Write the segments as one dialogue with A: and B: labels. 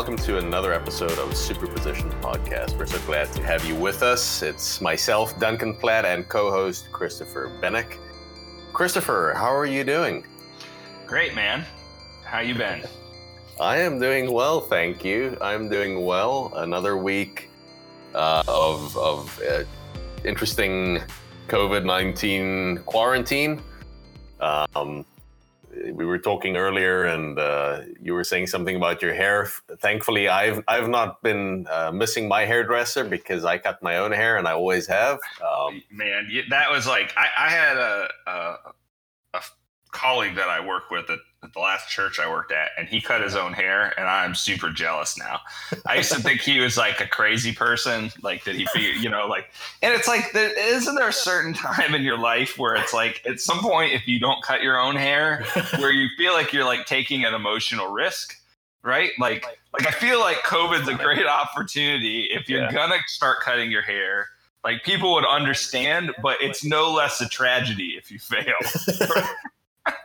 A: Welcome to another episode of Superposition Podcast. We're so glad to have you with us. It's myself, Duncan Platt, and co-host Christopher Bennick. Christopher, how are you doing?
B: Great, man. How you been?
A: I am doing well, thank you. I'm doing well. Another week uh, of of uh, interesting COVID nineteen quarantine. Um, we were talking earlier, and uh, you were saying something about your hair. Thankfully, I've I've not been uh, missing my hairdresser because I cut my own hair, and I always have. Um,
B: Man, that was like I, I had a, a, a colleague that I work with at, at, the last church I worked at, and he cut his own hair, and I'm super jealous now. I used to think he was like a crazy person, like that he, you know, like, and it's like, there, isn't there a certain time in your life where it's like, at some point, if you don't cut your own hair, where you feel like you're like taking an emotional risk, right? Like, like I feel like COVID's a great opportunity. If you're yeah. gonna start cutting your hair like people would understand, but it's no less a tragedy if you fail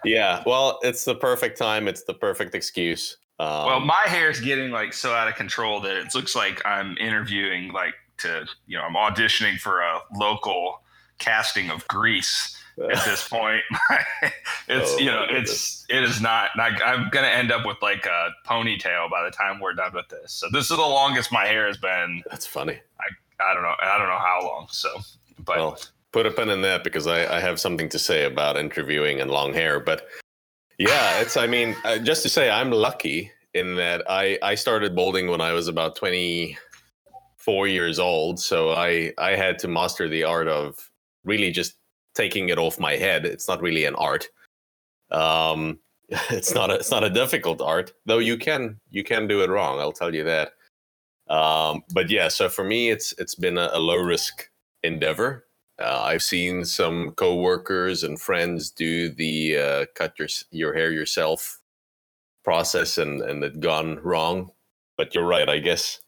A: yeah, well, it's the perfect time. It's the perfect excuse.
B: Um, well, my hair is getting like so out of control that it looks like I'm interviewing like to you know I'm auditioning for a local casting of Grease at this point. it's oh, you know it's it is not, not I'm gonna end up with like a ponytail by the time we're done with this. So this is the longest my hair has been.
A: That's funny.
B: I I don't know I don't know how long. So but. Well,
A: put a pin in that because I, I have something to say about interviewing and long hair. But yeah, it's, I mean, uh, just to say, I'm lucky in that I, I started balding when I was about 24 years old. So I, I had to master the art of really just taking it off my head. It's not really an art. Um, it's not a, it's not a difficult art, though you can, you can do it wrong. I'll tell you that. Um, but yeah, so for me, it's, it's been a, a low risk endeavor uh, I've seen some coworkers and friends do the uh, cut your your hair yourself process, and and it gone wrong. But you're right. I guess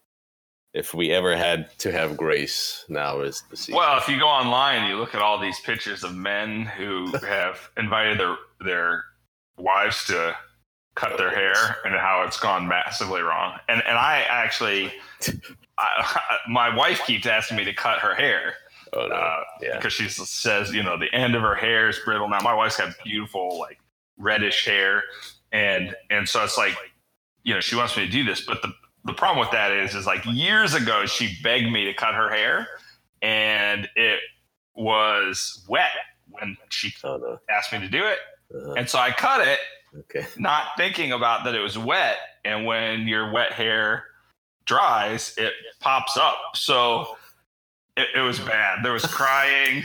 A: if we ever had to have grace, now is the season.
B: Well, if you go online, you look at all these pictures of men who have invited their their wives to cut their hair and how it's gone massively wrong. And and I actually, I, my wife keeps asking me to cut her hair Oh, no. uh, yeah. Because she says, you know, the end of her hair is brittle. Now, my wife's got beautiful, like reddish hair, and and so it's like, you know, she wants me to do this, but the the problem with that is, is like years ago, she begged me to cut her hair, and it was wet when she oh, no. asked me to do it, uh-huh. and so I cut it, okay. not thinking about that it was wet, and when your wet hair dries, it pops up. So it, it was bad. There was crying.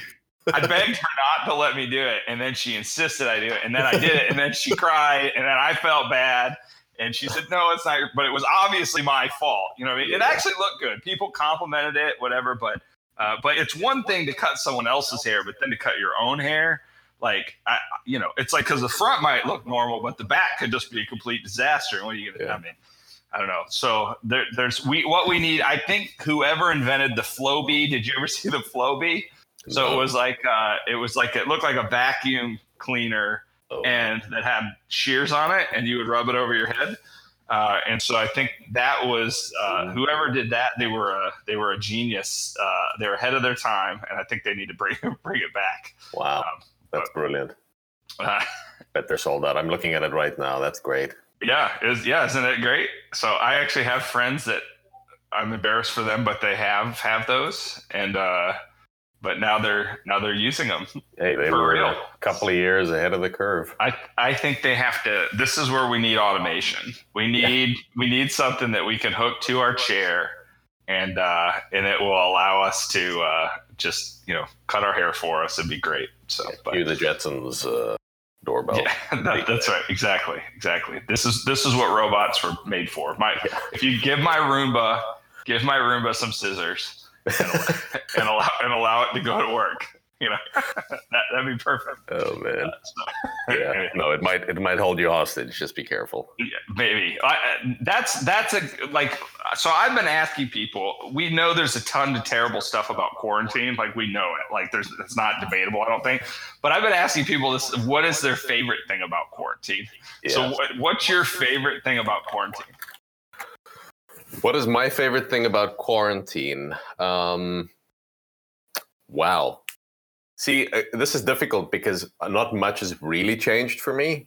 B: I begged her not to let me do it, and then she insisted I do it, and then I did it, and then she cried, and then I felt bad, and she said, "No, it's not." Your, but it was obviously my fault. You know, I mean? it actually looked good. People complimented it, whatever. But uh, but it's one thing to cut someone else's hair, but then to cut your own hair, like I, you know, it's like because the front might look normal, but the back could just be a complete disaster. What are you gonna? Yeah. I mean, I don't know. So there, there's we what we need. I think whoever invented the Flowbee. Did you ever see the Flowbee? So no. it was like uh, it was like it looked like a vacuum cleaner, oh. and that had shears on it, and you would rub it over your head. Uh, and so I think that was uh, whoever did that. They were a they were a genius. Uh, they were ahead of their time, and I think they need to bring bring it back.
A: Wow, um, that's but, brilliant. Uh, Bet they're sold out. I'm looking at it right now. That's great.
B: Yeah, is yeah, isn't it great? So I actually have friends that I'm embarrassed for them, but they have have those, and uh, but now they're now they're using them.
A: Hey, they were real. a couple of years ahead of the curve.
B: I I think they have to. This is where we need automation. We need yeah. we need something that we can hook to our chair, and uh, and it will allow us to uh, just you know cut our hair for us. It'd be great. So,
A: but, you the Jetsons. Uh doorbell. Yeah,
B: that, that's right. Exactly. Exactly. This is this is what robots were made for. My yeah. if you give my Roomba, give my Roomba some scissors and, and allow and allow it to go to work. You know, that that'd be perfect.
A: Oh man. Uh, so, yeah. No, it might it might hold you hostage. Just be careful.
B: Yeah, maybe. I, that's that's a like. So I've been asking people. We know there's a ton of terrible stuff about quarantine. Like we know it. Like there's it's not debatable. I don't think. But I've been asking people this. What is their favorite thing about quarantine? Yeah. So what, what's your favorite thing about quarantine?
A: What is my favorite thing about quarantine? Um, wow. See, uh, this is difficult because not much has really changed for me.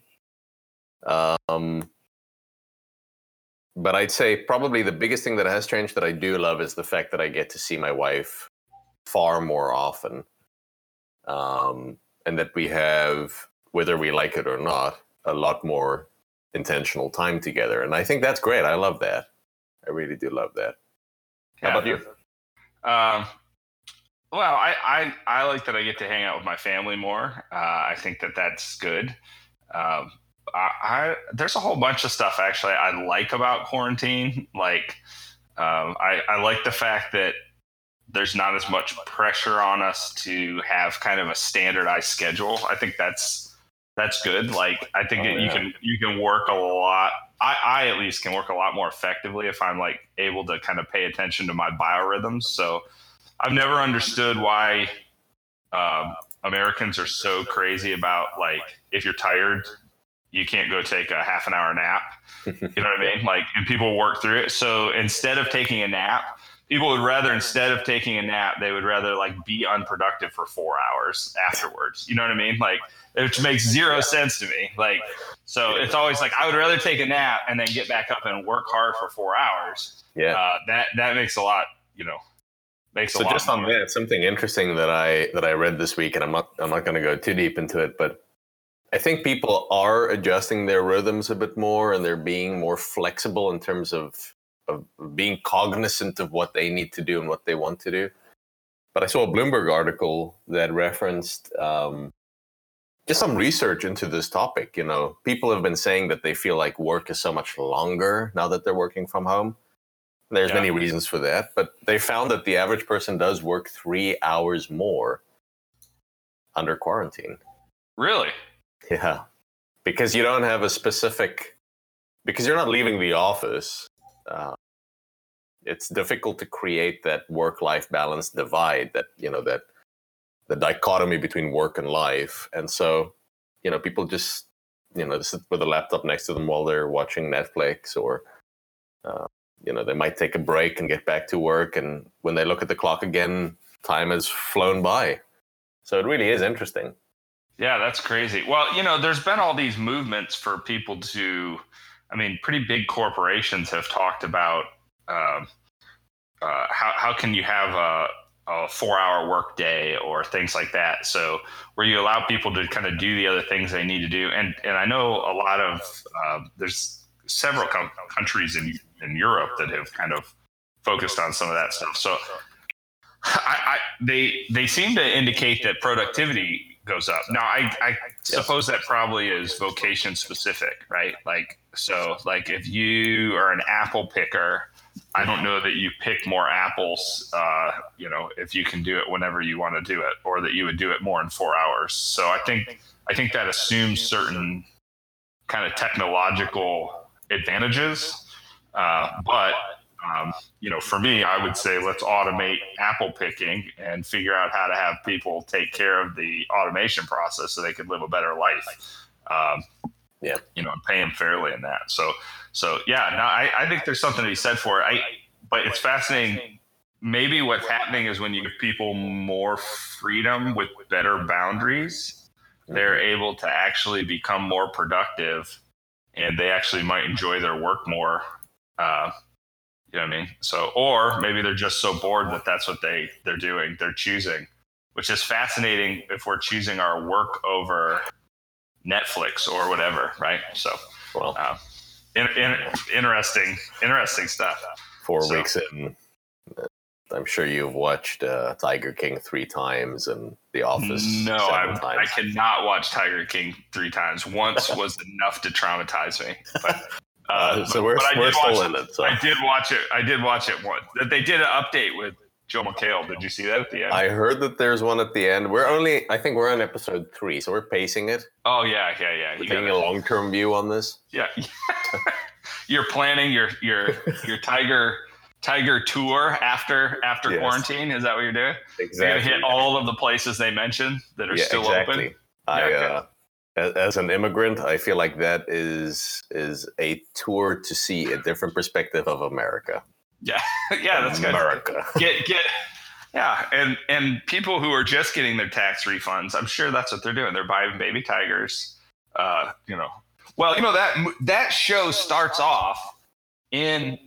A: Um, but I'd say probably the biggest thing that has changed that I do love is the fact that I get to see my wife far more often. Um, and that we have, whether we like it or not, a lot more intentional time together. And I think that's great. I love that. I really do love that. How about you?
B: Um, well, I, I, I like that I get to hang out with my family more. Uh, I think that that's good. Um, I, I, there's a whole bunch of stuff actually I like about quarantine. Like um, I, I like the fact that there's not as much pressure on us to have kind of a standardized schedule. I think that's that's good. Like I think
A: Oh,
B: that you can you can work a lot. I, I at least can work a lot more effectively if I'm like able to kind of pay attention to my biorhythms. So I've never understood why um, Americans are so crazy about like if you're tired, you can't go take a half an hour nap. You know what I mean? Like, and people work through it. So instead of taking a nap, people would rather instead of taking a nap, they would rather like be unproductive for four hours afterwards. You know what I mean? Like, which makes zero sense to me. Like, so it's always like I would rather take a nap and then get back up and work hard for four hours.
A: Yeah.
B: Uh, that that makes a lot. You know, makes
A: so just on that, something interesting that I that I read this week, and I'm not I'm not going to go too deep into it, but I think people are adjusting their rhythms a bit more, and they're being more flexible in terms of of being cognizant of what they need to do and what they want to do. But I saw a Bloomberg article that referenced um, just some research into this topic. You know, people have been saying that they feel like work is so much longer now that they're working from home. There's
B: Yeah.
A: many reasons for that, but they found that the average person does work three hours more under quarantine.
B: Really?
A: Yeah. Because you don't have a specific, because you're not leaving the office. Uh, it's difficult to create that work life balance divide that, you know, that the dichotomy between work and life. And so, you know, people just, you know, sit with a laptop next to them while they're watching Netflix or, uh, you know, they might take a break and get back to work. And when they look at the clock again, time has flown by. So it really is interesting.
B: Yeah, that's crazy. Well, you know, there's been all these movements for people to, I mean, pretty big corporations have talked about um, uh, how how can you have a, a four hour work day or things like that. So where you allow people to kind of do the other things they need to do, and and I know a lot of uh, there's several com- countries in in Europe that have kind of focused on some of that stuff. So I, I they they seem to indicate that productivity goes up. Now I, I suppose that probably is vocation specific, right? Like so like if you are an apple picker, I don't know that you pick more apples uh, you know, if you can do it whenever you want to do it, or that you would do it more in four hours. So I think I think that assumes certain kind of technological advantages. Uh, but um, you know, for me, I would say let's automate apple picking and figure out how to have people take care of the automation process so they could live a better life. Um,
A: Yeah.
B: you know, and pay them fairly in that. So, so yeah, no, I, I think there's something to be said for it. I, but it's fascinating. Maybe what's happening is when you give people more freedom with better boundaries, they're able to actually become more productive and they actually might enjoy their work more. Uh, you know what I mean? So, or maybe they're just so bored that that's what they they're doing. They're choosing, which is fascinating if we're choosing our work over Netflix or whatever, right? So,
A: Well,
B: uh, in, in, interesting, interesting stuff.
A: four
B: so-
A: weeks in, I'm sure you've watched uh, Tiger King three times and The Office
B: No, I, I cannot watch Tiger King three times. Once was enough to traumatize me. But, uh,
A: Uh, so
B: but-
A: we're,
B: but I
A: we're
B: did
A: still
B: watch
A: in it. So
B: I did watch it. I did watch it once. They did an update with Joel McHale. Did you see that at the end?
A: I heard that there's one at the end. We're only, I think we're on episode three, so we're pacing it.
B: oh yeah, yeah, yeah.
A: We're
B: You
A: taking a long term view on this.
B: yeah. You're planning your your your tiger tiger tour after after
A: Yes.
B: quarantine. Is that what you're doing? You're
A: Exactly.
B: gonna hit all of the places they mentioned that are
A: yeah,
B: still
A: exactly.
B: open.
A: I,
B: Yeah, okay.
A: uh, as, as an immigrant, I feel like that is is a tour to see a different perspective of America.
B: Yeah, yeah, that's good.
A: America.
B: Get get yeah, and and people who are just getting their tax refunds, I'm sure that's what they're doing. They're buying baby tigers. Uh, you know, well, you know that that show starts off in,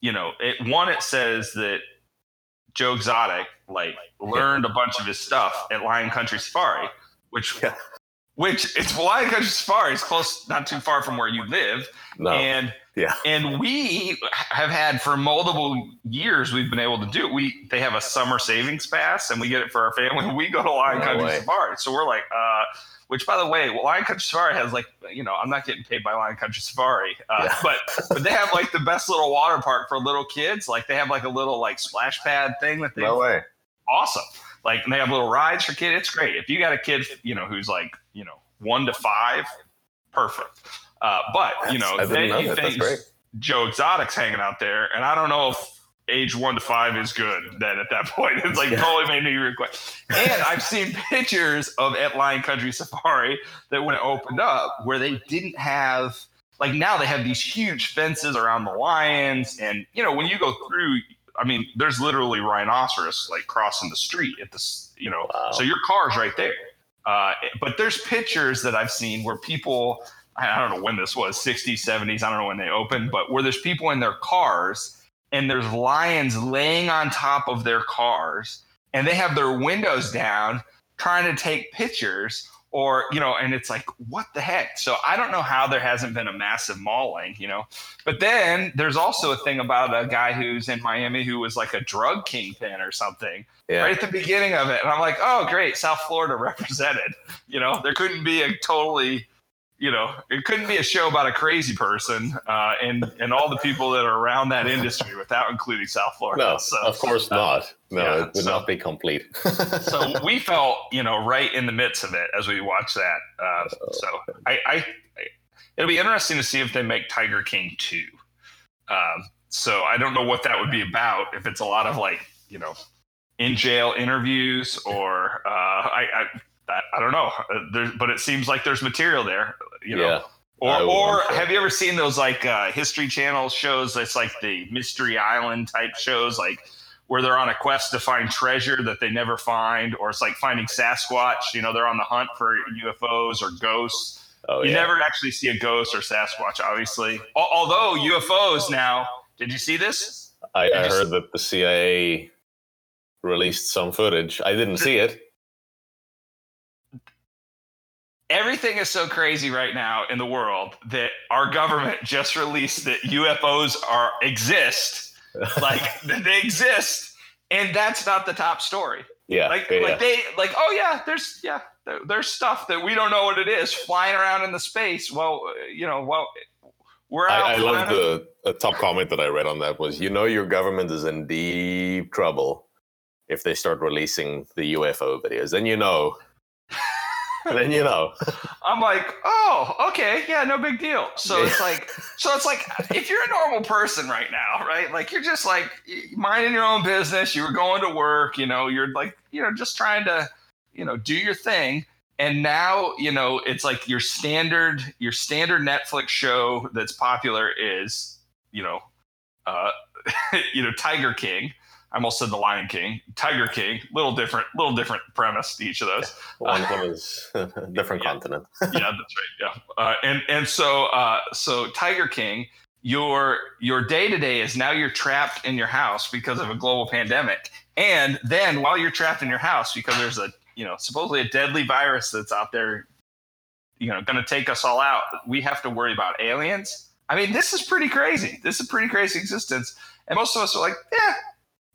B: you know, it one it says that Joe Exotic like learned a bunch of his stuff at Lion Country Safari, which
A: Yeah.
B: Which it's Lion Country Safari It's close, not too far from where you live,
A: No.
B: and
A: yeah.
B: and we have had for multiple years we've been able to do it. We they have a summer savings pass and we get it for our family. We go to Lion
A: No
B: Country
A: way.
B: Safari. So we're like, uh, which by the way, Lion Country Safari has like, you know, I'm not getting paid by Lion Country Safari, uh,
A: Yeah.
B: but but they have like the best little water park for little kids. Like they have like a little like splash pad thing that they
A: No way.
B: awesome. Like and they have little rides for kids. It's great. If you got a kid, you know, who's like, you know, one to five, perfect. Uh, but you know, then
A: that.
B: Thinks. Joe Exotic's hanging out there, and I don't know if age one to five is good. Then at that point, it's like
A: Yeah.
B: totally made me regret. And I've seen pictures of at Lion Country Safari that when it opened up, where they didn't have like now they have these huge fences around the lions, and you know when you go through. I mean, there's literally rhinoceros like crossing the street at this, you know,
A: Wow.
B: so your car's right there. Uh, but there's pictures that I've seen where people, I I don't know when this was, 60s, 70s, I don't know when they opened, but where there's people in their cars and there's lions laying on top of their cars and they have their windows down trying to take pictures or, you know, and it's like, what the heck? So I don't know how there hasn't been a massive mauling, you know. But then there's also a thing about a guy who's in Miami who was like a drug kingpin or something
A: Yeah.
B: right at the beginning of it. And I'm like, oh, great, South Florida represented. You know, there couldn't be a totally, you know, it couldn't be a show about a crazy person uh, and and all the people that are around that industry without including South Florida.
A: No,
B: so,
A: of course not. No,
B: yeah,
A: it would
B: so-
A: not be complete.
B: so we felt, you know, right in the midst of it as we watched that. Uh, so I, I, I, it'll be interesting to see if they make Tiger King two. Um, so I don't know what that would be about. If it's a lot of like, you know, in jail interviews or uh, I, I, I, I don't know. Uh, there, but it seems like there's material there. You know,
A: yeah.
B: or, or have you ever seen those like uh, History Channel shows? It's like the Mystery Island type shows, like where they're on a quest to find treasure that they never find, or it's like finding Sasquatch. You know, they're on the hunt for UFOs or ghosts.
A: Oh,
B: you
A: yeah.
B: never actually see a ghost or Sasquatch, obviously. Although UFOs now, did you see this?
A: I, I
B: just-
A: heard that the CIA released some footage. I didn't see it.
B: Everything is so crazy right now in the world that our government just released that UFOs are exist. like they exist and that's not the top story
A: Yeah.
B: like
A: yeah.
B: like they like oh yeah there's yeah there, there's stuff that we don't know what it is flying around in the space well you know well we're out
A: I, I love the, the top comment that I read on that was, you know, your government is in deep trouble if they start releasing the UFO videos. Then you know. Then you know.
B: i'm like oh okay yeah no big deal so
A: Yeah.
B: it's like so it's like if you're a normal person right now right like you're just like minding your own business you were going to work you know you're like you know just trying to you know do your thing and now you know it's like your standard your standard netflix show that's popular is you know uh you know tiger king i almost said the lion king tiger king little different little different premise to each of those
A: One of them is a different
B: Yeah.
A: continent.
B: yeah, that's right. Yeah, uh, and and so uh, so Tiger King, your your day to day is now you're trapped in your house because of a global pandemic, and then while you're trapped in your house because there's a you know supposedly a deadly virus that's out there, you know, going to take us all out. We have to worry about aliens. I mean, this is pretty crazy. This is pretty crazy existence, and most of us are like, yeah,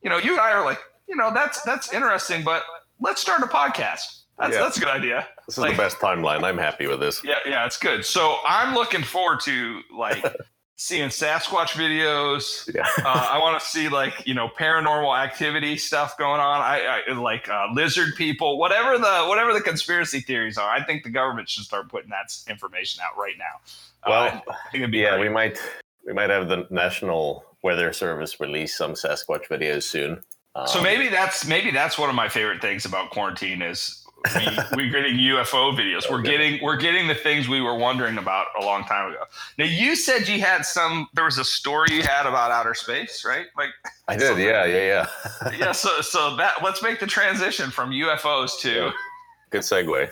B: you know, you and I are like, you know, that's that's interesting, but let's start a podcast. That's
A: Yeah.
B: that's a good idea.
A: This is
B: Like-
A: the best timeline. I'm happy with this.
B: Yeah, yeah, it's good. So I'm looking forward to like seeing Sasquatch videos.
A: Yeah.
B: Uh, I want to see like you know paranormal activity stuff going on. I, I like uh, lizard people, whatever the whatever the conspiracy theories are. I think the government should start putting that information out right now. Uh,
A: Well,
B: I think it'd be
A: yeah,
B: great.
A: we might we might have the National Weather Service release some Sasquatch videos soon. Um,
B: So maybe that's maybe that's one of my favorite things about quarantine is we, we're getting UFO videos. We're getting we're getting the things we were wondering about a long time ago. Now you said you had some. There was a story you had about outer space, right? Like
A: I did. Yeah, yeah,
B: yeah. yeah. So so that let's make the transition from UFOs to. Yeah.
A: Good segue.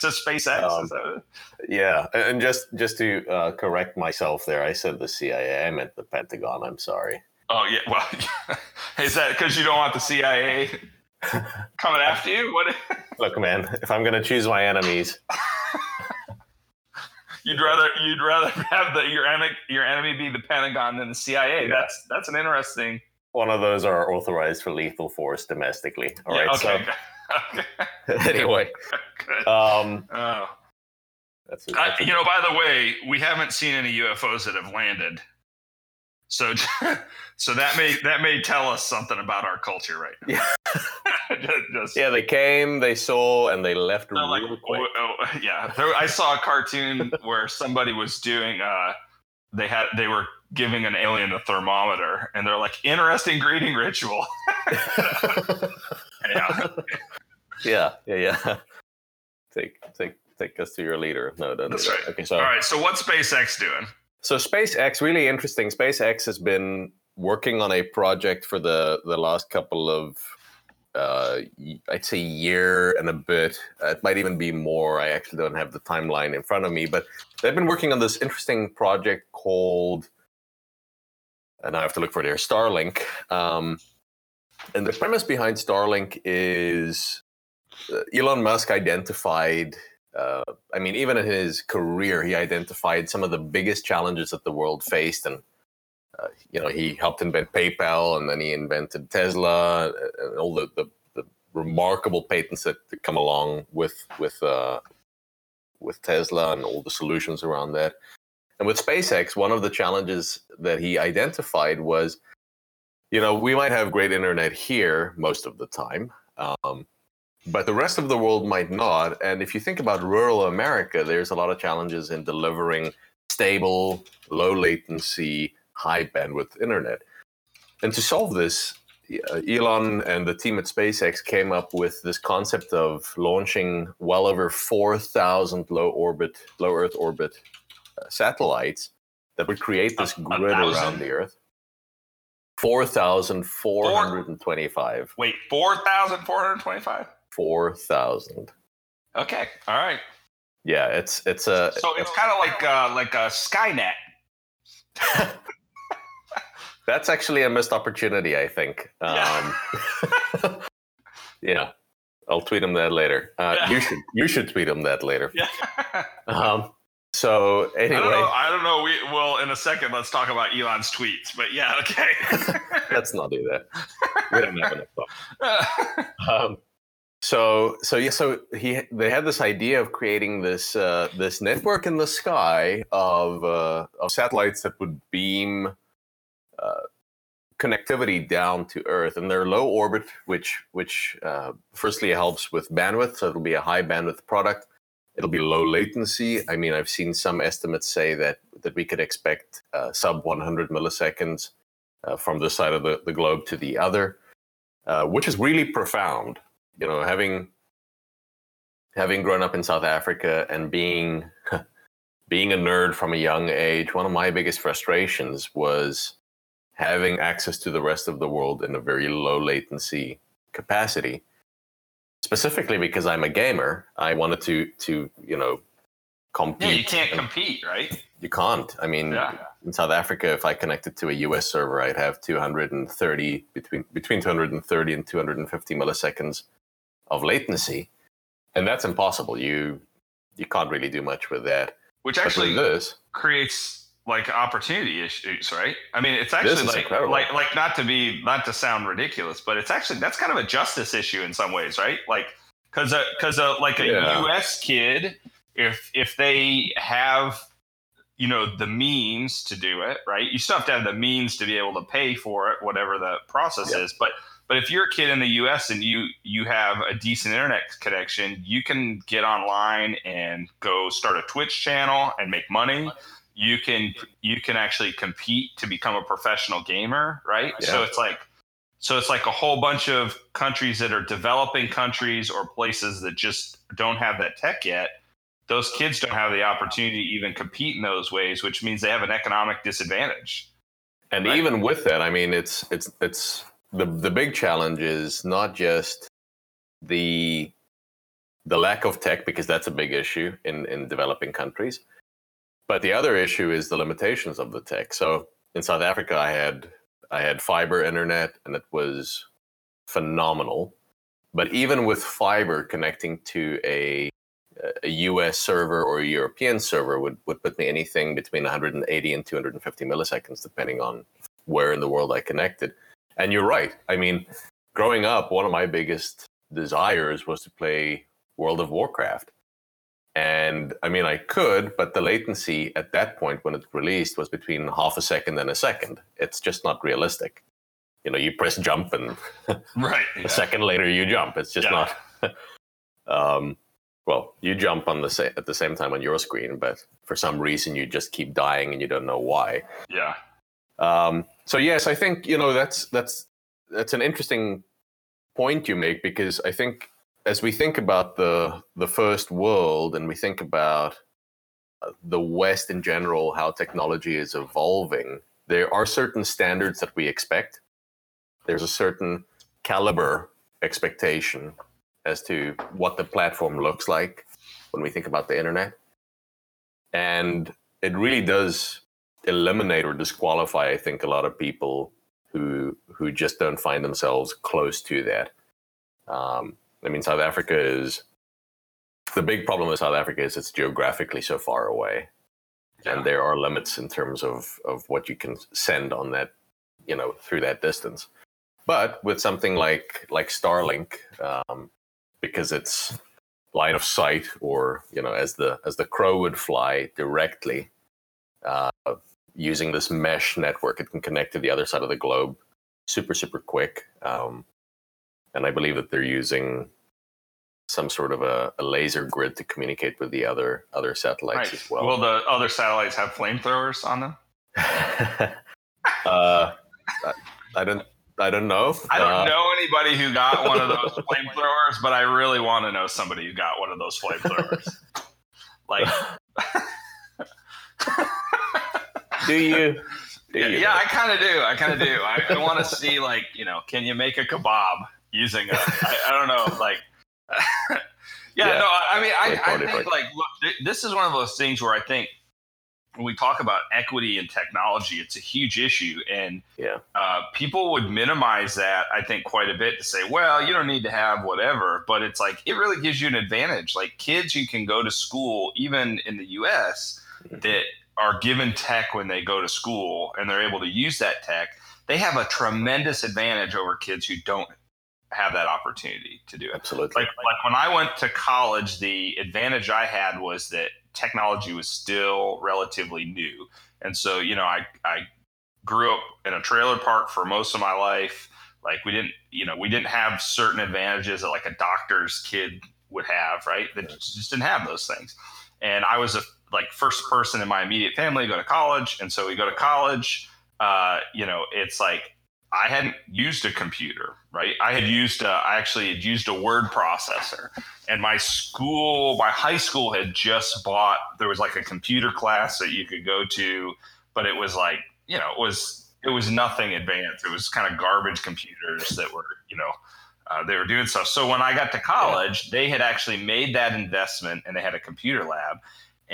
B: to SpaceX. Um,
A: yeah, and just just to uh, correct myself there, I said the CIA. I meant the Pentagon. I'm sorry.
B: Oh yeah. Well, is that because you don't want the CIA coming after you? What?
A: Look, man, if I'm gonna choose my enemies,
B: you'd rather you'd rather have the your enemy your enemy be the Pentagon than the CIA. Yeah. That's that's an interesting.
A: One of those are authorized for lethal force domestically. All yeah, right.
B: Okay.
A: So, okay. anyway. Um,
B: oh. That's, that's I, you know, by the way, we haven't seen any UFOs that have landed so, so that may that may tell us something about our culture right now.
A: Yeah, just, yeah. They came, they saw, and they left real like, quick.
B: Oh, oh, yeah, there, I saw a cartoon where somebody was doing. Uh, they had they were giving an alien a thermometer, and they're like, "Interesting greeting ritual."
A: yeah. yeah, yeah, yeah. Take take take us to your leader. No, no,
B: That's right. Okay, so all right. So what's SpaceX doing?
A: So SpaceX, really interesting. SpaceX has been working on a project for the the last couple of uh, I'd say year and a bit. It might even be more. I actually don't have the timeline in front of me, but they've been working on this interesting project called, and I have to look for it here, Starlink. Um, and the premise behind Starlink is uh, Elon Musk identified uh, I mean, even in his career, he identified some of the biggest challenges that the world faced, and uh, you know, he helped invent PayPal, and then he invented Tesla, and all the, the, the remarkable patents that, come along with with uh, with Tesla and all the solutions around that. And with SpaceX, one of the challenges that he identified was, you know, we might have great internet here most of the time. Um, but the rest of the world might not. And if you think about rural America, there's a lot of challenges in delivering stable, low latency, high bandwidth internet. And to solve this, uh, Elon and the team at SpaceX came up with this concept of launching well over 4,000 low orbit, low Earth orbit uh, satellites that would create this grid around the Earth. 4,425.
B: Wait, 4,425?
A: Four thousand.
B: Okay, all right.
A: Yeah, it's it's a.
B: So it's kind of like uh, like a Skynet.
A: That's actually a missed opportunity, I think. Um, yeah. yeah. I'll tweet him that later. Uh, yeah. You should you should tweet him that later.
B: Yeah.
A: um, so anyway, I don't,
B: know, I don't know. We well, in a second, let's talk about Elon's tweets. But yeah, okay.
A: let's not do that. We don't have enough time. Um, so so yeah so he they had this idea of creating this uh, this network in the sky of uh, of satellites that would beam uh, connectivity down to earth and they're low orbit which which uh, firstly helps with bandwidth so it'll be a high bandwidth product. It'll be low latency. I mean i've seen some estimates say that that we could expect uh, sub 100 milliseconds uh, from this side of the, the globe to the other which is really profound you know, having having grown up in South Africa and being being a nerd from a young age, one of my biggest frustrations was having access to the rest of the world in a very low latency capacity. Specifically because I'm a gamer, I wanted to to you know compete.
B: Yeah, you can't compete, right?
A: You can't. I mean, yeah. in South Africa, if I connected to a US server, I'd have 230 between between 230 and 250 milliseconds of latency, and that's impossible. You you can't really do much with that.
B: Which actually this, creates like opportunity issues, right? I mean, it's actually like incredible. like like not to be not to sound ridiculous, but it's actually that's kind of a justice issue in some ways, right? Like because because like a yeah. U.S. kid, if if they have you know the means to do it, right? You still have to have the means to be able to pay for it, whatever the process yeah. is, but but if you're a kid in the U.S. and you you have a decent internet connection, you can get online and go start a Twitch channel and make money. You can you can actually compete to become a professional gamer, right? Yeah. So it's like So it's like a whole bunch of countries that are developing countries or places that just don't have that tech yet. Those kids don't have the opportunity to even compete in those ways, which means they have an economic disadvantage.
A: And right? even with that, I mean, it's it's it's the the big challenge is not just the the lack of tech because that's a big issue in in developing countries, but the other issue is the limitations of the tech. So in South Africa, I had I had fiber internet, and it was phenomenal. But even with fiber connecting to a a US server or a European server would, would put me anything between 180 and 250 milliseconds, depending on where in the world I connected. And you're right. I mean, growing up, one of my biggest desires was to play World of Warcraft. And I mean, I could, but the latency at that point when it released was between half a second and a second. It's just not realistic. You know, you press jump and
B: right
A: a second later you jump. It's just yeah. not. um, well, you jump on the sa- at the same time on your screen, but for some reason you just keep dying and you don't know why.
B: Yeah.
A: Um, so yes, I think you know that's that's that's an interesting point you make because I think as we think about the the first world and we think about uh, the West in general, how technology is evolving, there are certain standards that we expect. There's a certain caliber expectation as to what the platform looks like when we think about the internet. And it really does eliminate or disqualify, I think, a lot of people who who just don't find themselves close to that. Um, I mean, South Africa is the big problem with South Africa is it's geographically so far away, yeah. and there are limits in terms of of what you can send on that, you know, through that distance. But with something like like Starlink, um, because it's line of sight, or you know, as the as the crow would fly directly, uh, using this mesh network, it can connect to the other side of the globe super super quick. Um, and I believe that they're using some sort of a, a, laser grid to communicate with the other other satellites right. as well.
B: Will the other satellites have flamethrowers on them?
A: uh, I, don't. I don't know.
B: I don't uh, know anybody who got one of those flamethrowers, but I really want to know somebody who got one of those flamethrowers. like,
A: do you?
B: Do yeah, you yeah, I kind of do. I kind of do. I, I want to see, like, you know, can you make a kebab using a? I, I don't know, like yeah, yeah, no, I mean, I, I think like, look, this is one of those things where I think when we talk about equity and technology, it's a huge issue, and
A: yeah,
B: uh, people would minimize that. I think quite a bit to say, well, you don't need to have whatever, but it's like it really gives you an advantage. Like kids, you can go to school, even in the U.S., mm-hmm. that are given tech when they go to school, and they're able to use that tech. They have a tremendous advantage over kids who don't have that opportunity to do it.
A: Absolutely.
B: Like, like when I went to college, the advantage I had was that technology was still relatively new. And so, you know, I, I grew up in a trailer park for most of my life. Like we didn't, you know, we didn't have certain advantages that like a doctor's kid would have, right? That just didn't have those things. And I was a like first person in my immediate family go to college. And so we go to college, uh, you know, it's like I hadn't used a computer, right? I had used, a, I actually had used a word processor, and my school, my high school had just bought. There was like a computer class that you could go to, but it was like, you know, it was it was nothing advanced. It was kind of garbage computers that were, you know, uh, they were doing stuff. So when I got to college, they had actually made that investment, and they had a computer lab.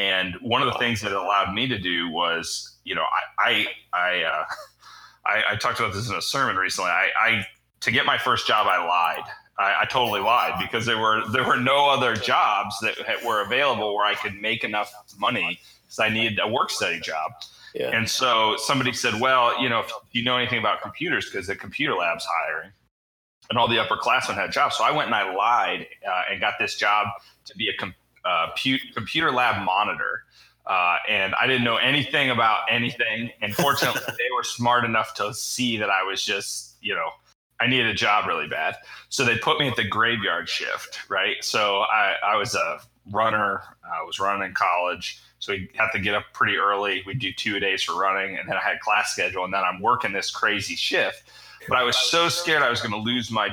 B: And one of the things that it allowed me to do was, you know, I I, I uh, I, I, talked about this in a sermon recently. I, I to get my first job, I lied. I, I, totally lied because there were there were no other jobs that were available where I could make enough money because I needed a work study job. Yeah. And so somebody said, "Well, you know, if you know anything about computers, because the computer lab's hiring." And all the upperclassmen had jobs, so I went and I lied uh, and got this job to be a com- uh, pu- computer lab monitor. Uh, and I didn't know anything about anything. And fortunately, they were smart enough to see that I was just, you know, I needed a job really bad. So they put me at the graveyard shift, right? So I, I was a runner. I was running in college. So we had to get up pretty early. We'd do two days for running, and then I had class schedule, and then I'm working this crazy shift. but I was so scared I was going to lose my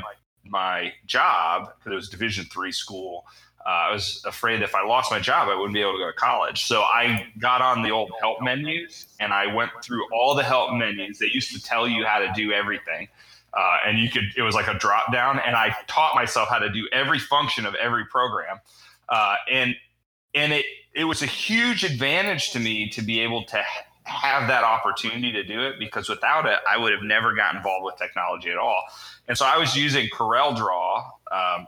B: my job because it was Division three school. Uh, I was afraid if I lost my job, I wouldn't be able to go to college. So I got on the old help menus and I went through all the help menus. They used to tell you how to do everything. Uh, and you could, it was like a drop down. And I taught myself how to do every function of every program. Uh, and, and it, it was a huge advantage to me to be able to have that opportunity to do it because without it, I would have never got involved with technology at all. And so I was using Corel Draw, um,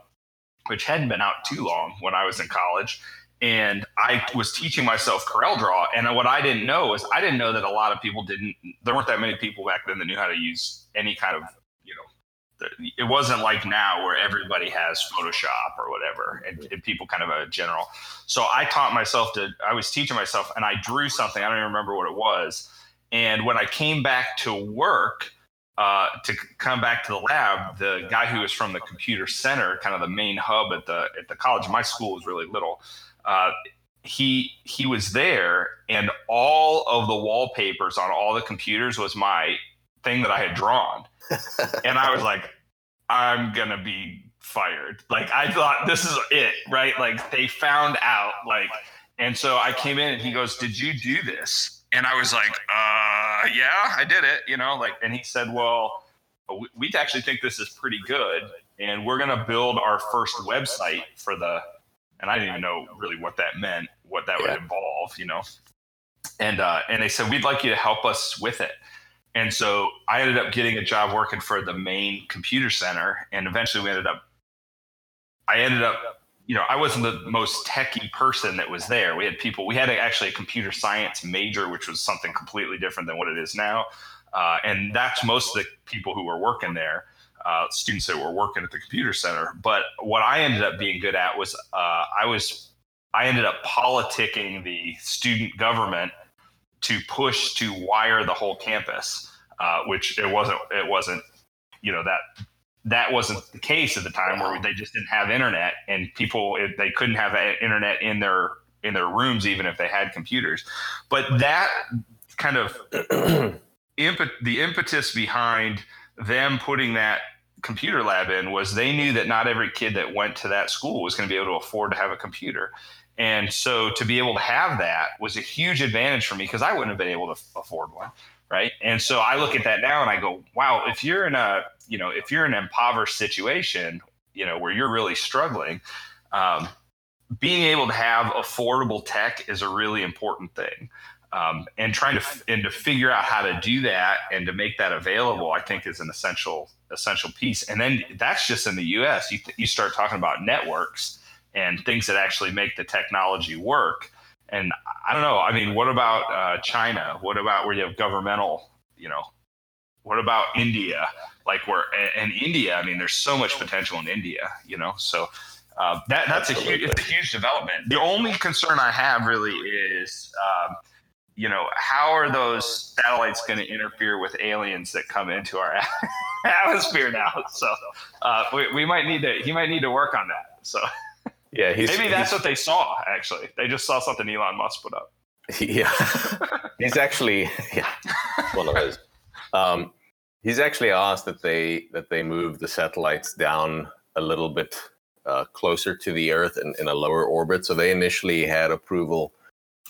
B: which hadn't been out too long when I was in college. And I was teaching myself Corel Draw. And what I didn't know is I didn't know that a lot of people didn't, there weren't that many people back then that knew how to use any kind of, you know, it wasn't like now where everybody has Photoshop or whatever, and, and, people kind of a general. So I taught myself to, I was teaching myself and I drew something. I don't even remember what it was. And when I came back to work, uh, to come back to the lab, the guy who was from the computer center, kind of the main hub at the at the college. My school was really little. Uh, he he was there, and all of the wallpapers on all the computers was my thing that I had drawn, and I was like, I'm gonna be fired. Like I thought this is it, right? Like they found out, like, and so I came in, and he goes, "Did you do this?" And I was like, uh, yeah, I did it, you know, like, and he said, well, we, we actually think this is pretty good. And we're going to build our first website for the, and I didn't even know really what that meant, what that yeah. would involve, you know? And, uh, and they said, we'd like you to help us with it. And so I ended up getting a job working for the main computer center. And eventually we ended up, I ended up you know, I wasn't the most techie person that was there. We had people, we had actually a computer science major, which was something completely different than what it is now. Uh, and that's most of the people who were working there, uh, students that were working at the computer center. But what I ended up being good at was uh, I was, I ended up politicking the student government to push to wire the whole campus, uh, which it wasn't, it wasn't, you know, that that wasn't the case at the time wow. where they just didn't have internet and people they couldn't have internet in their in their rooms even if they had computers. But that kind of impet, the impetus behind them putting that computer lab in was they knew that not every kid that went to that school was going to be able to afford to have a computer. And so to be able to have that was a huge advantage for me because i wouldn't have been able to afford one right and so i look at that now and i go wow if you're in a you know, if you're in an impoverished situation, you know, where you're really struggling, um, being able to have affordable tech is a really important thing. Um, and trying to and to figure out how to do that and to make that available, I think, is an essential essential piece. And then that's just in the U.S. You you start talking about networks and things that actually make the technology work. And I don't know. I mean, what about uh, China? What about where you have governmental, you know, what about India? Like where and India, I mean, there's so much potential in India, you know. So uh, that that's Absolutely. a huge it's a huge development. The only concern I have really is, um, you know, how are those satellites going to interfere with aliens that come into our atmosphere now? So uh, we, we might need to he might need to work on that. So
A: yeah,
B: maybe that's what they saw. Actually, they just saw something Elon Musk put up.
A: Yeah, he's actually yeah one of those. Um, he's actually asked that they that they move the satellites down a little bit uh, closer to the Earth in, in a lower orbit. So they initially had approval,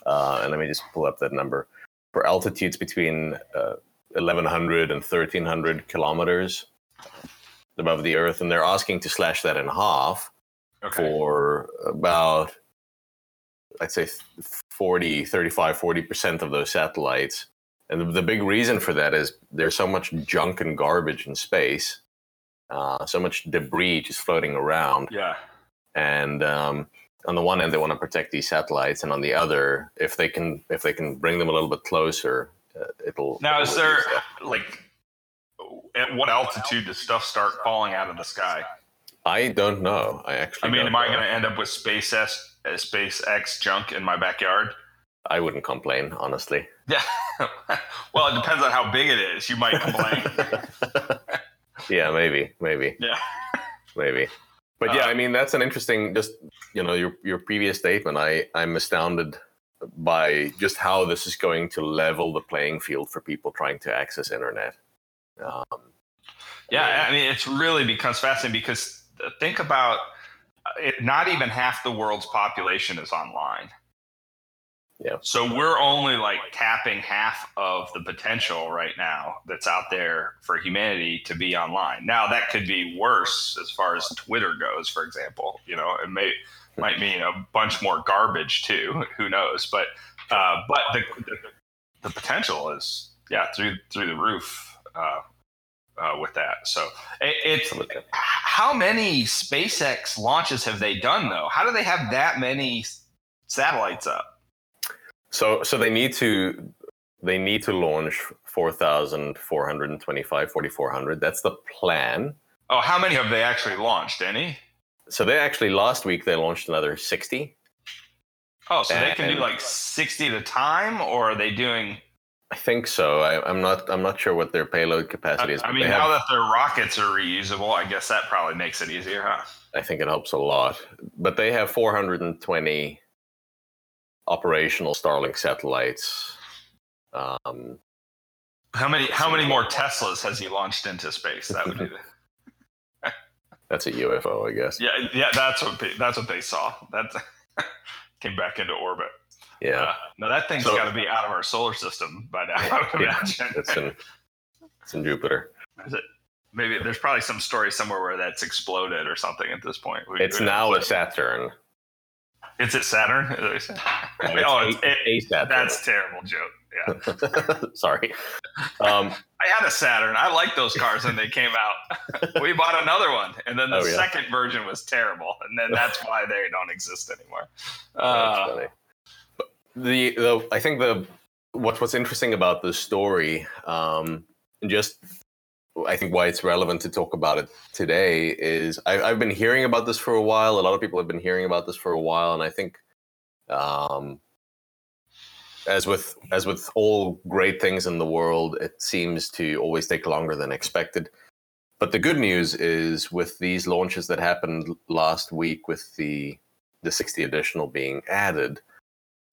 A: uh, and let me just pull up that number for altitudes between uh, 1100 and 1300 kilometers above the Earth, and they're asking to slash that in half okay. for about I'd say 40, 35, 40 percent of those satellites and the, the, big reason for that is there's so much junk and garbage in space, uh, so much debris just floating around.
B: Yeah.
A: And um, on the one end, they want to protect these satellites, and on the other, if they can, if they can bring them a little bit closer, uh, it'll.
B: Now, is there like at what altitude does stuff start falling out of the sky?
A: I don't know. I actually.
B: I mean, am
A: know.
B: I going to end up with SpaceX, SpaceX junk in my backyard?
A: I wouldn't complain, honestly.
B: Yeah. well, it depends on how big it is. You might complain.
A: yeah, maybe, maybe.
B: Yeah.
A: maybe. But yeah, uh, I mean that's an interesting just you know, your your previous statement. I I'm astounded by just how this is going to level the playing field for people trying to access internet. Um,
B: Yeah, I mean, it's really becomes fascinating because think about it, not even half the world's population is online.
A: Yeah.
B: So we're only like tapping half of the potential right now that's out there for humanity to be online. Now that could be worse as far as Twitter goes, for example. You know, it may might mean a bunch more garbage too. Who knows? But uh, but the, the, the potential is yeah through through the roof uh, uh, with that. So it, it's how many SpaceX launches have they done though? How do they have that many satellites up?
A: So so they need to they need to launch 4,425, 4,400. That's the plan.
B: Oh, how many have they actually launched? Any?
A: So they actually last week they launched another 60.
B: Oh, so and, they can do like 60 at a time, or are they doing?
A: I think so. I, am not. I'm not sure what their payload capacity is.
B: I mean, now that their rockets are reusable, I guess that probably makes it easier, huh?
A: I think it helps a lot. But they have 420 operational Starlink satellites. Um,
B: how many how many more Teslas has he launched into space? That would be the...
A: That's a UFO, I guess.
B: Yeah, yeah, that's what that's what they saw. That came back into orbit.
A: Yeah. Uh,
B: now that thing's so, got to be out of our solar system by now. I would yeah, imagine.
A: it's in it's in Jupiter.
B: Is it? Maybe there's probably some story somewhere where that's exploded or something at this point.
A: We, it's now a Saturn.
B: Is it Saturn? oh, it's
A: a, a Saturn.
B: That's terrible joke. Yeah.
A: Sorry. Um,
B: I had a Saturn. I liked those cars when they came out. we bought another one, and then the oh, yeah. second version was terrible, and then that's why they don't exist anymore. Uh,
A: the the I think the what what's interesting about this story, um, just I think why it's relevant to talk about it today is I, have been hearing about this for a while. A lot of people have been hearing about this for a while, and I think, um, as with as with all great things in the world, it seems to always take longer than expected. But the good news is with these launches that happened last week, with the the 60 additional being added,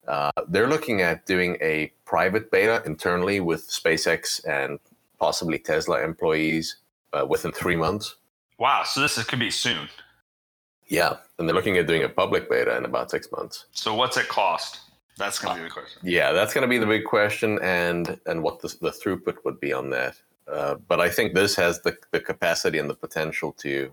A: uh, they're looking at doing a private beta internally with SpaceX and possibly Tesla employees uh, within three months.
B: Wow. So this is, could be soon.
A: Yeah. And they're looking at doing a public beta in about six months.
B: So what's it cost? That's going to be the question.
A: Yeah, that's going to be the big question, and and what the, the throughput would be on that. Uh, but I think this has the, the capacity and the potential to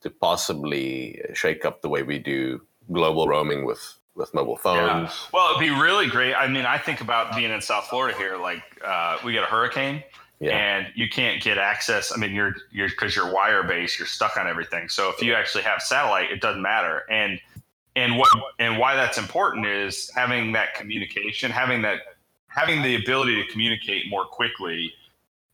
A: to possibly shake up the way we do global roaming with with mobile phones. Yeah.
B: Well, it'd be really great. I mean, I think about being in South Florida here. Like, uh, we get a hurricane, yeah. and you can't get access. I mean, you're you're because you're wire based, you're stuck on everything. So if you actually have satellite, it doesn't matter. And and what and why that's important is having that communication, having that having the ability to communicate more quickly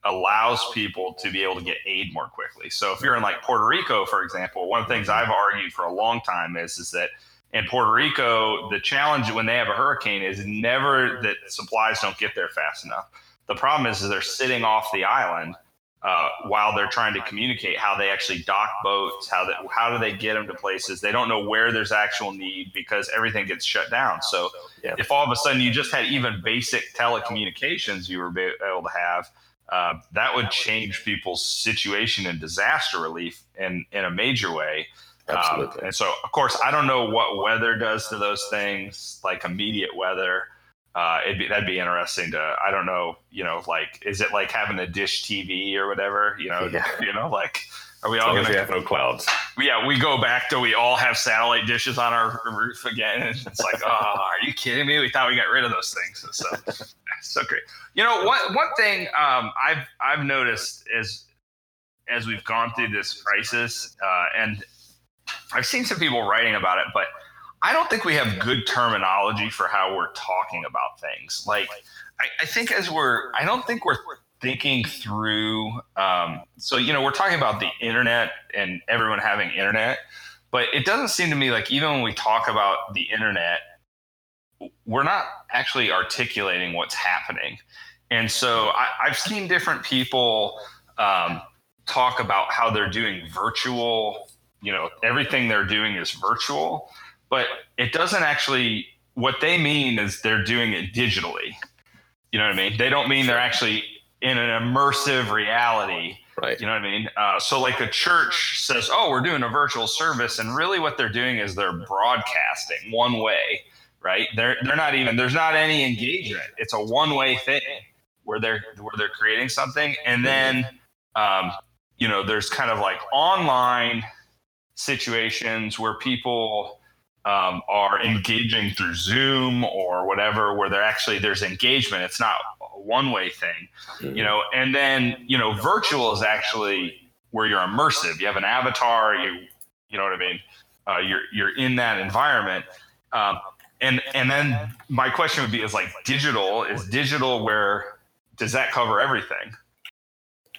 B: allows people to be able to get aid more quickly. So if you're in like Puerto Rico, for example, one of the things I've argued for a long time is is that in Puerto Rico, the challenge when they have a hurricane is never that supplies don't get there fast enough the problem is, is they're sitting off the island uh, while they're trying to communicate how they actually dock boats, how that how do they get them to places. They don't know where there's actual need because everything gets shut down. So yeah. if all of a sudden you just had even basic telecommunications you were able to have, uh, that would change people's situation and disaster relief in in a major way.
A: Absolutely.
B: Um, and so, of course, I don't know what weather does to those things, like immediate weather. Uh, it'd be that'd be interesting to I don't know you know like is it like having a dish TV or whatever? You know yeah. you know like are we all
A: gonna have no clouds.
B: Yeah we go back to we all have satellite dishes on our roof again and it's like oh are you kidding me? We thought we got rid of those things. So so great. You know one one thing um, I've I've noticed is as we've gone through this crisis uh, and I've seen some people writing about it but I don't think we have good terminology for how we're talking about things. Like, I, I think as we're, I don't think we're thinking through. Um, so, you know, we're talking about the internet and everyone having internet, but it doesn't seem to me like even when we talk about the internet, we're not actually articulating what's happening. And so I, have seen different people um, talk about how they're doing virtual, you know, everything they're doing is virtual but it doesn't actually what they mean is they're doing it digitally you know what i mean they don't mean they're actually in an immersive reality
A: Right.
B: You know what I mean? Uh, so like a church says, "Oh, we're doing a virtual service," and really what they're doing is they're broadcasting one way, right? They're they're not even there's not any engagement. It's a one way thing where they're where they're creating something, and then um, you know there's kind of like online situations where people um, are engaging through Zoom or whatever, where they're actually there's engagement. It's not a one way thing, you know. And then you know, virtual is actually where you're immersive. You have an avatar. You you know what I mean. Uh, you're you're in that environment. Um, and and then my question would be is like digital is digital where does that cover everything?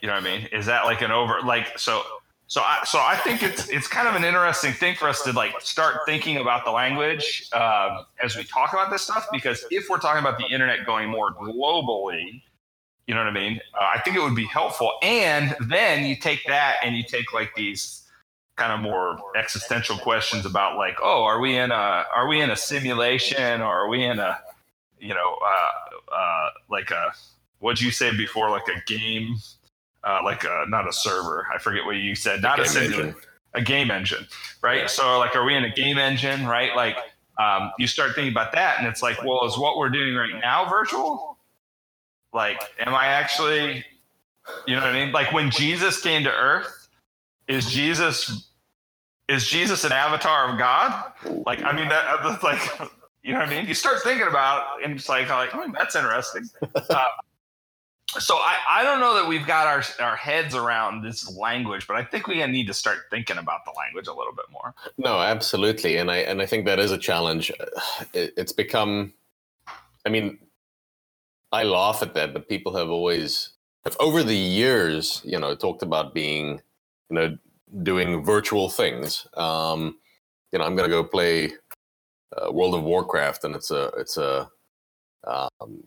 B: You know what I mean? Is that like an over like so so I, so I think it's it's kind of an interesting thing for us to like start thinking about the language uh, as we talk about this stuff because if we're talking about the internet going more globally, you know what I mean? Uh, I think it would be helpful. And then you take that and you take like these kind of more existential questions about like, oh, are we in a are we in a simulation or are we in a you know uh, uh, like a what'd you say before like a game uh, like a, not a server. I forget what you said. Not a, a engine. a game engine, right? Yeah. So like, are we in a game engine, right? Like, um, you start thinking about that, and it's like, well, is what we're doing right now virtual? Like, am I actually, you know what I mean? Like when Jesus came to Earth, is Jesus is Jesus an avatar of God? Like, I mean, that that's like, you know what I mean? You start thinking about, it, and it's like, like, oh, that's interesting. Uh, so I, I don't know that we've got our, our heads around this language, but I think we need to start thinking about the language a little bit more.
A: No, absolutely, and I and I think that is a challenge. It, it's become, I mean, I laugh at that, but people have always have over the years, you know, talked about being, you know, doing virtual things. Um, you know, I'm going to go play uh, World of Warcraft, and it's a it's a um,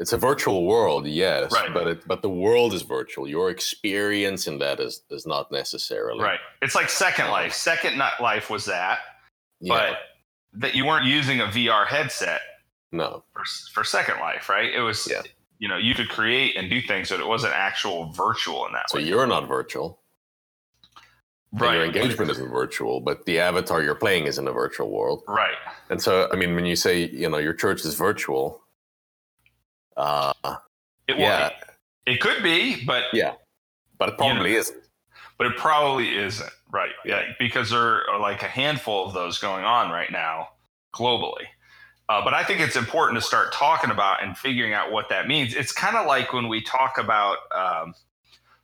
A: it's a virtual world, yes, right. but it, but the world is virtual. Your experience in that is is not necessarily
B: right. It's like Second Life. Second Life was that, yeah. but that you weren't using a VR headset.
A: No,
B: for, for Second Life, right? It was yeah. you know you could create and do things, but it wasn't actual virtual in that
A: so
B: way.
A: So you're not virtual. Right. your engagement isn't virtual, but the avatar you're playing is in a virtual world.
B: Right.
A: And so, I mean, when you say, you know, your church is virtual, uh,
B: it, yeah, it could be, but
A: yeah, but it probably you know, isn't.
B: But it probably isn't, right? Yeah, because there are like a handful of those going on right now globally. Uh, but I think it's important to start talking about and figuring out what that means. It's kind of like when we talk about, um,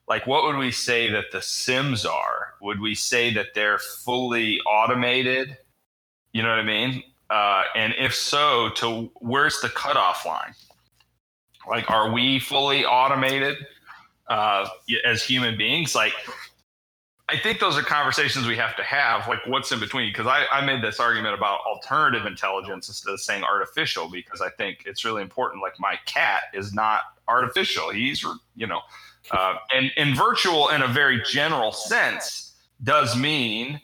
B: like, what would we say that the Sims are? Would we say that they're fully automated? You know what I mean? Uh, and if so, to where's the cutoff line? Like, are we fully automated uh, as human beings? Like, I think those are conversations we have to have. Like, what's in between? Because I, I made this argument about alternative intelligence instead of saying artificial, because I think it's really important. Like, my cat is not artificial. He's, you know, uh, and, and virtual in a very general sense does mean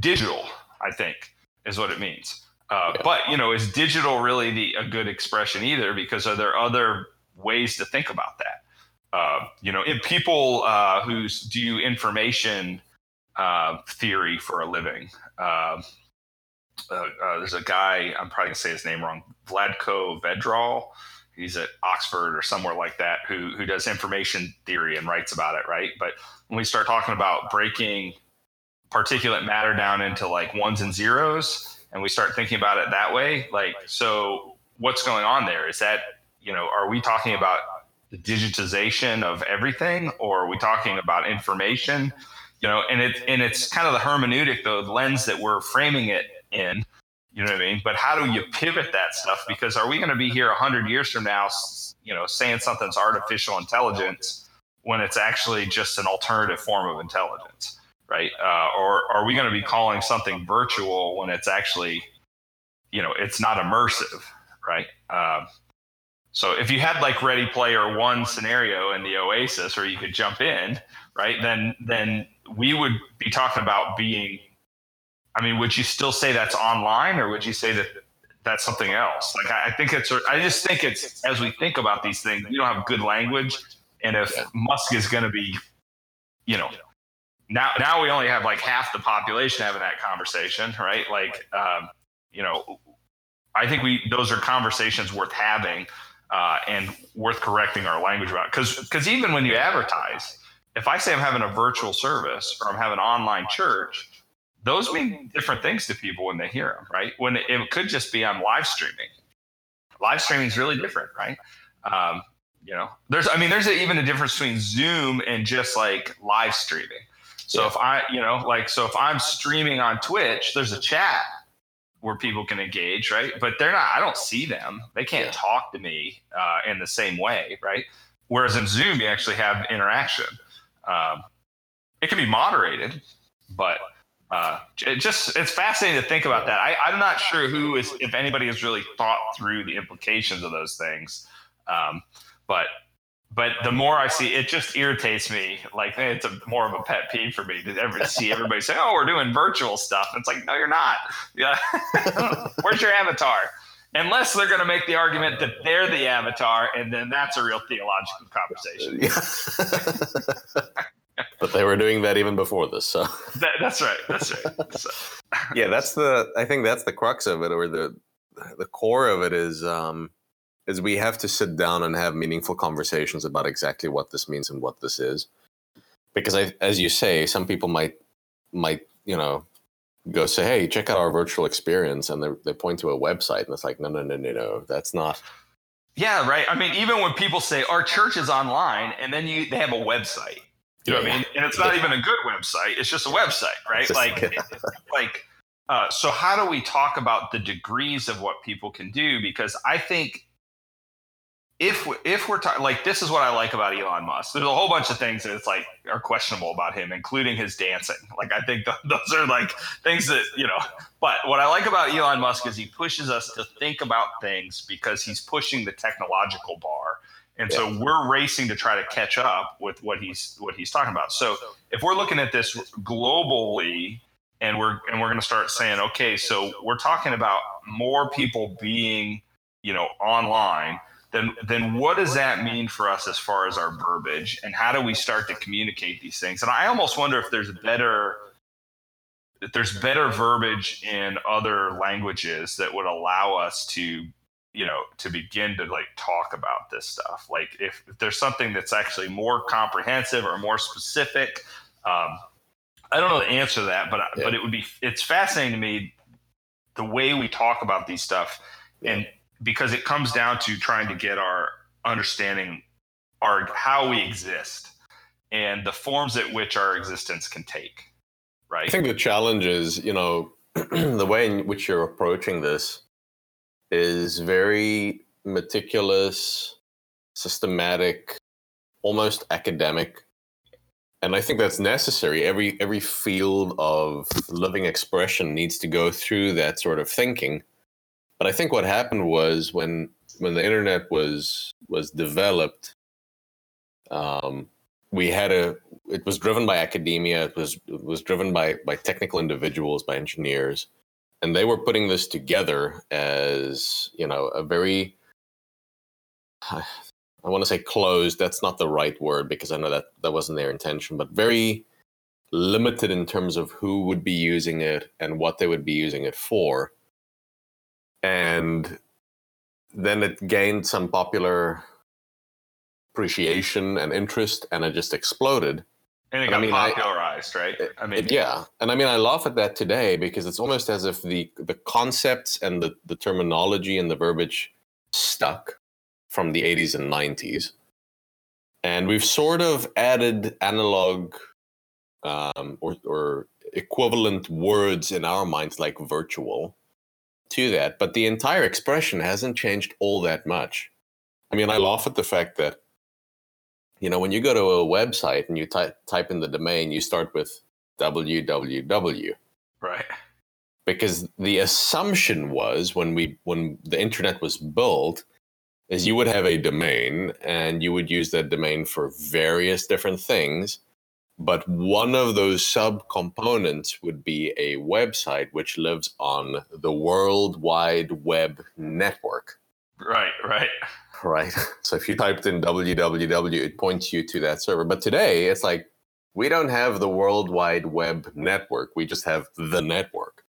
B: digital, I think, is what it means. Uh. But you know, is digital really the a good expression either? Because are there other ways to think about that? Uh, you know, people uh, who do information uh, theory for a living. Um, uh, uh, there's a guy I'm probably gonna say his name wrong, Vlatko Vedral. He's at Oxford or somewhere like that, who who does information theory and writes about it, right? But when we start talking about breaking particulate matter down into like ones and zeros and we start thinking about it that way like so what's going on there is that you know are we talking about the digitization of everything or are we talking about information you know and it and it's kind of the hermeneutic the lens that we're framing it in you know what i mean but how do you pivot that stuff because are we going to be here 100 years from now you know saying something's artificial intelligence when it's actually just an alternative form of intelligence right? Uh, or are we going to be calling something virtual when it's actually, you know, it's not immersive, right? Uh, so if you had like Ready Player One scenario in the Oasis, or you could jump in, right? Then then we would be talking about being. I mean, would you still say that's online, or would you say that that's something else? Like I, I think it's. I just think it's as we think about these things, we don't have good language, and if yeah. Musk is going to be you know, now now we only have like half the population having that conversation, right? Like, um, you know, I think we those are conversations worth having uh, and worth correcting our language about. Because because even when you advertise, if I say I'm having a virtual service or I'm having an online church, those mean different things to people when they hear them, right? When it, it could just be I'm live streaming. Live streaming is really different, right? Um, you know, there's I mean, there's a, even a difference between Zoom and just like live streaming. So if I, you know, like so if I'm streaming on Twitch, there's a chat where people can engage, right? But they're not. I don't see them. They can't yeah. talk to me uh, in the same way, right? Whereas in Zoom, you actually have interaction. Um, it can be moderated, but uh, it just it's fascinating to think about that. I, I'm not sure who is if anybody has really thought through the implications of those things. Um, but but the more I see, it just irritates me. Like it's a more of a pet peeve for me to ever see everybody say, "Oh, we're doing virtual stuff." It's like, no, you're not. Yeah, where's your avatar? Unless they're going to make the argument that they're the avatar, and then that's a real theological conversation.
A: Yeah. but they were doing that even before this, so
B: that, that's right. That's right. So.
A: yeah, that's the. I think that's the crux of it, or the the core of it is. um is we have to sit down and have meaningful conversations about exactly what this means and what this is. Because I, as you say some people might might you know go say hey check out our virtual experience and they, they point to a website and it's like no no no no no that's not
B: yeah right. I mean even when people say our church is online and then you they have a website. You know yeah. what i mean? And it's not even a good website it's just a website right? Just, like yeah. like uh, so how do we talk about the degrees of what people can do? Because i think if if we're talking like this is what I like about Elon Musk. There's a whole bunch of things that it's like are questionable about him, including his dancing. Like I think th- those are like things that you know. But what I like about Elon Musk is he pushes us to think about things because he's pushing the technological bar, and yeah. so we're racing to try to catch up with what he's what he's talking about. So if we're looking at this globally. And we're and we're going to start saying, okay, so we're talking about more people being, you know, online then then what does that mean for us as far as our verbiage? And how do we start to communicate these things? And i almost wonder if there's better if there's better verbiage in other languages that would allow us to you know to begin to like talk about this stuff. Like if, if there's something that's actually more comprehensive or more specific um, i don't know the answer to that but yeah. but it would be it's fascinating to me the way we talk about these stuff and because it comes down to trying to get our understanding our how we exist and the forms at which our existence can take right?
A: I think the challenge is you know the way in which you're approaching this is very meticulous systematic almost academic. And i think that's necessary. Every every field of living expression needs to go through that sort of thinking but I think what happened was when when the internet was was developed, um, we had a it was driven by academia. It was it was driven by by technical individuals, by engineers, and they were putting this together as you know a very I want to say closed. That's not the right word because I know that that wasn't their intention, but very limited in terms of who would be using it and what they would be using it for and then it gained some popular appreciation and interest and it just exploded.
B: And it got I mean, popularized, I, right?
A: I mean, it, yeah, and I mean, I laugh at that today because it's almost as if the the concepts and the the terminology and the verbiage stuck from the 80s and 90s, and we've sort of added analog um, or or equivalent words in our minds like virtual to that, but the entire expression hasn't changed all that much. I mean, I laugh at the fact that, you know, when you go to a website and you type type in the domain, you start with www.
B: Right.
A: Because the assumption was when we when the internet was built, is you would have a domain and you would use that domain for various different things but one of those subcomponents would be a website which lives on the World Wide Web network.
B: Right, right.
A: Right. So if you typed in www, it points you to that server. But today, it's like we don't have the World Wide Web network. We just have the network.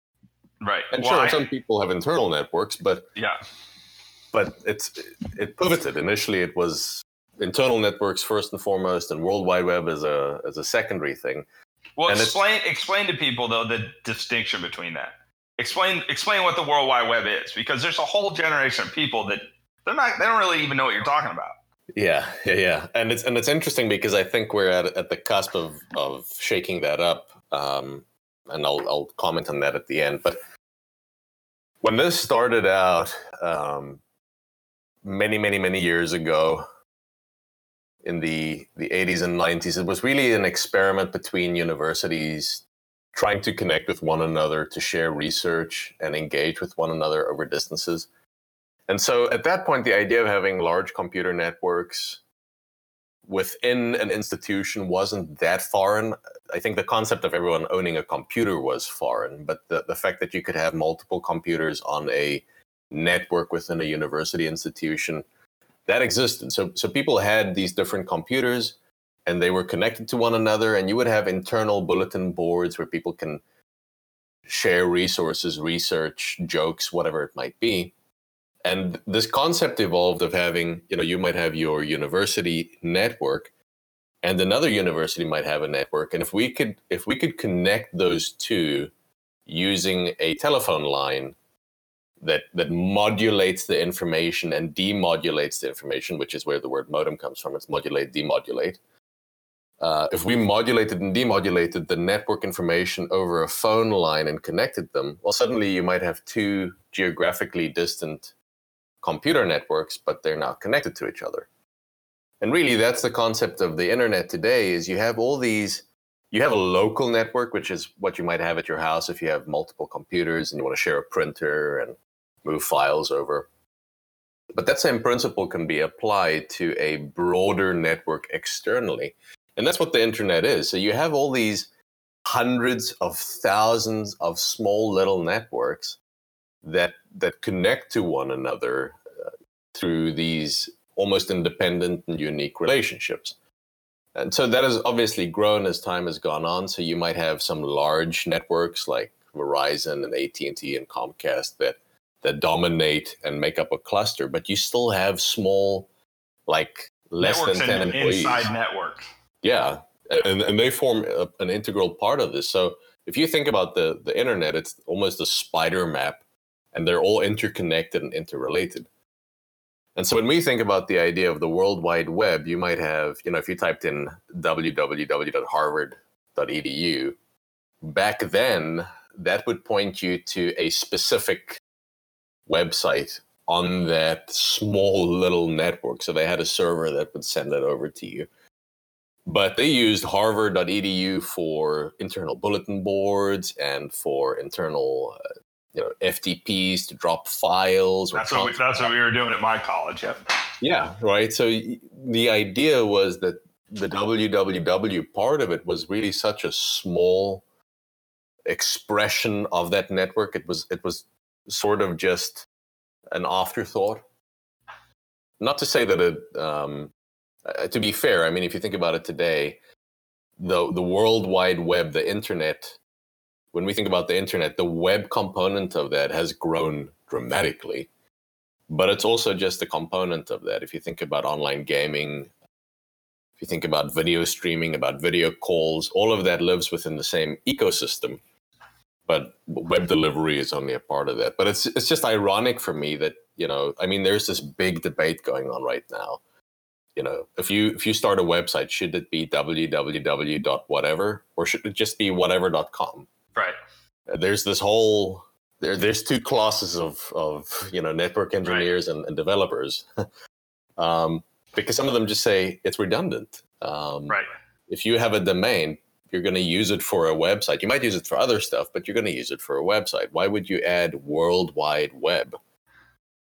B: Right.
A: And
B: Well,
A: sure, some people have internal networks, but
B: yeah.
A: but it's it pivoted. Initially, it was internal networks first and foremost, and World Wide Web as a as a secondary thing.
B: Well,
A: And
B: explain explain to people though the distinction between that. Explain explain what the World Wide Web is, because there's a whole generation of people that they're not they don't really even know what you're talking about.
A: Yeah, yeah, yeah, and it's and it's interesting because I think we're at at the cusp of of shaking that up, um, and I'll I'll comment on that at the end. But when this started out, um, many many many years ago, in the the 80s and 90s, it was really an experiment between universities trying to connect with one another, to share research and engage with one another over distances. And so at that point, the idea of having large computer networks within an institution wasn't that foreign. I think the concept of everyone owning a computer was foreign, but the, the fact that you could have multiple computers on a network within a university institution that existed. So, so people had these different computers and they were connected to one another, and you would have internal bulletin boards where people can share resources, research, jokes, whatever it might be and this concept evolved of having you know you might have your university network and another university might have a network and if we could if we could connect those two using a telephone line that that modulates the information and demodulates the information which is where the word modem comes from it's modulate demodulate uh, if we modulated and demodulated the network information over a phone line and connected them well suddenly you might have two geographically distant computer networks, but they're not connected to each other. And really, that's the concept of the internet today is you have all these, you have a local network, which is what you might have at your house if you have multiple computers and you want to share a printer and move files over. But that same principle can be applied to a broader network externally. And that's what the internet is. So you have all these hundreds of thousands of small little networks that that connect to one another uh, through these almost independent and unique relationships. And so that has obviously grown as time has gone on. So you might have some large networks like Verizon and AT&T and Comcast that that dominate and make up a cluster, but you still have small, like less
B: networks
A: than ten
B: and
A: employees.
B: inside networks.
A: Yeah, and and they form a, an integral part of this. So if you think about the the internet, it's almost a spider map, and they're all interconnected and interrelated. And so when we think about the idea of the World Wide Web, you might have, you know, if you typed in www.harvard.edu, back then that would point you to a specific website on that small little network. So they had a server that would send it over to you but they used harvard.edu for internal bulletin boards and for internal uh, you know ftps to drop files
B: That's what we, that's what we were doing at my college. Yep.
A: yeah right so the idea was that the www part of it was really such a small expression of that network it was it was sort of just an afterthought not to say that it um, uh, to be fair, I mean, if you think about it today, the the World Wide Web, the internet, when we think about the internet, the web component of that has grown dramatically. But it's also just a component of that. If you think about online gaming, if you think about video streaming, about video calls, all of that lives within the same ecosystem. But web delivery is only a part of that. But it's it's just ironic for me that, you know, I mean, there's this big debate going on right now you know if you if you start a website should it be www whatever or should it just be whatever.com
B: Right.
A: there's this whole there, there's two classes of of you know network engineers and, and developers um, because some of them just say it's redundant um,
B: Right.
A: if you have a domain you're going to use it for a website you might use it for other stuff but you're going to use it for a website why would you add world wide web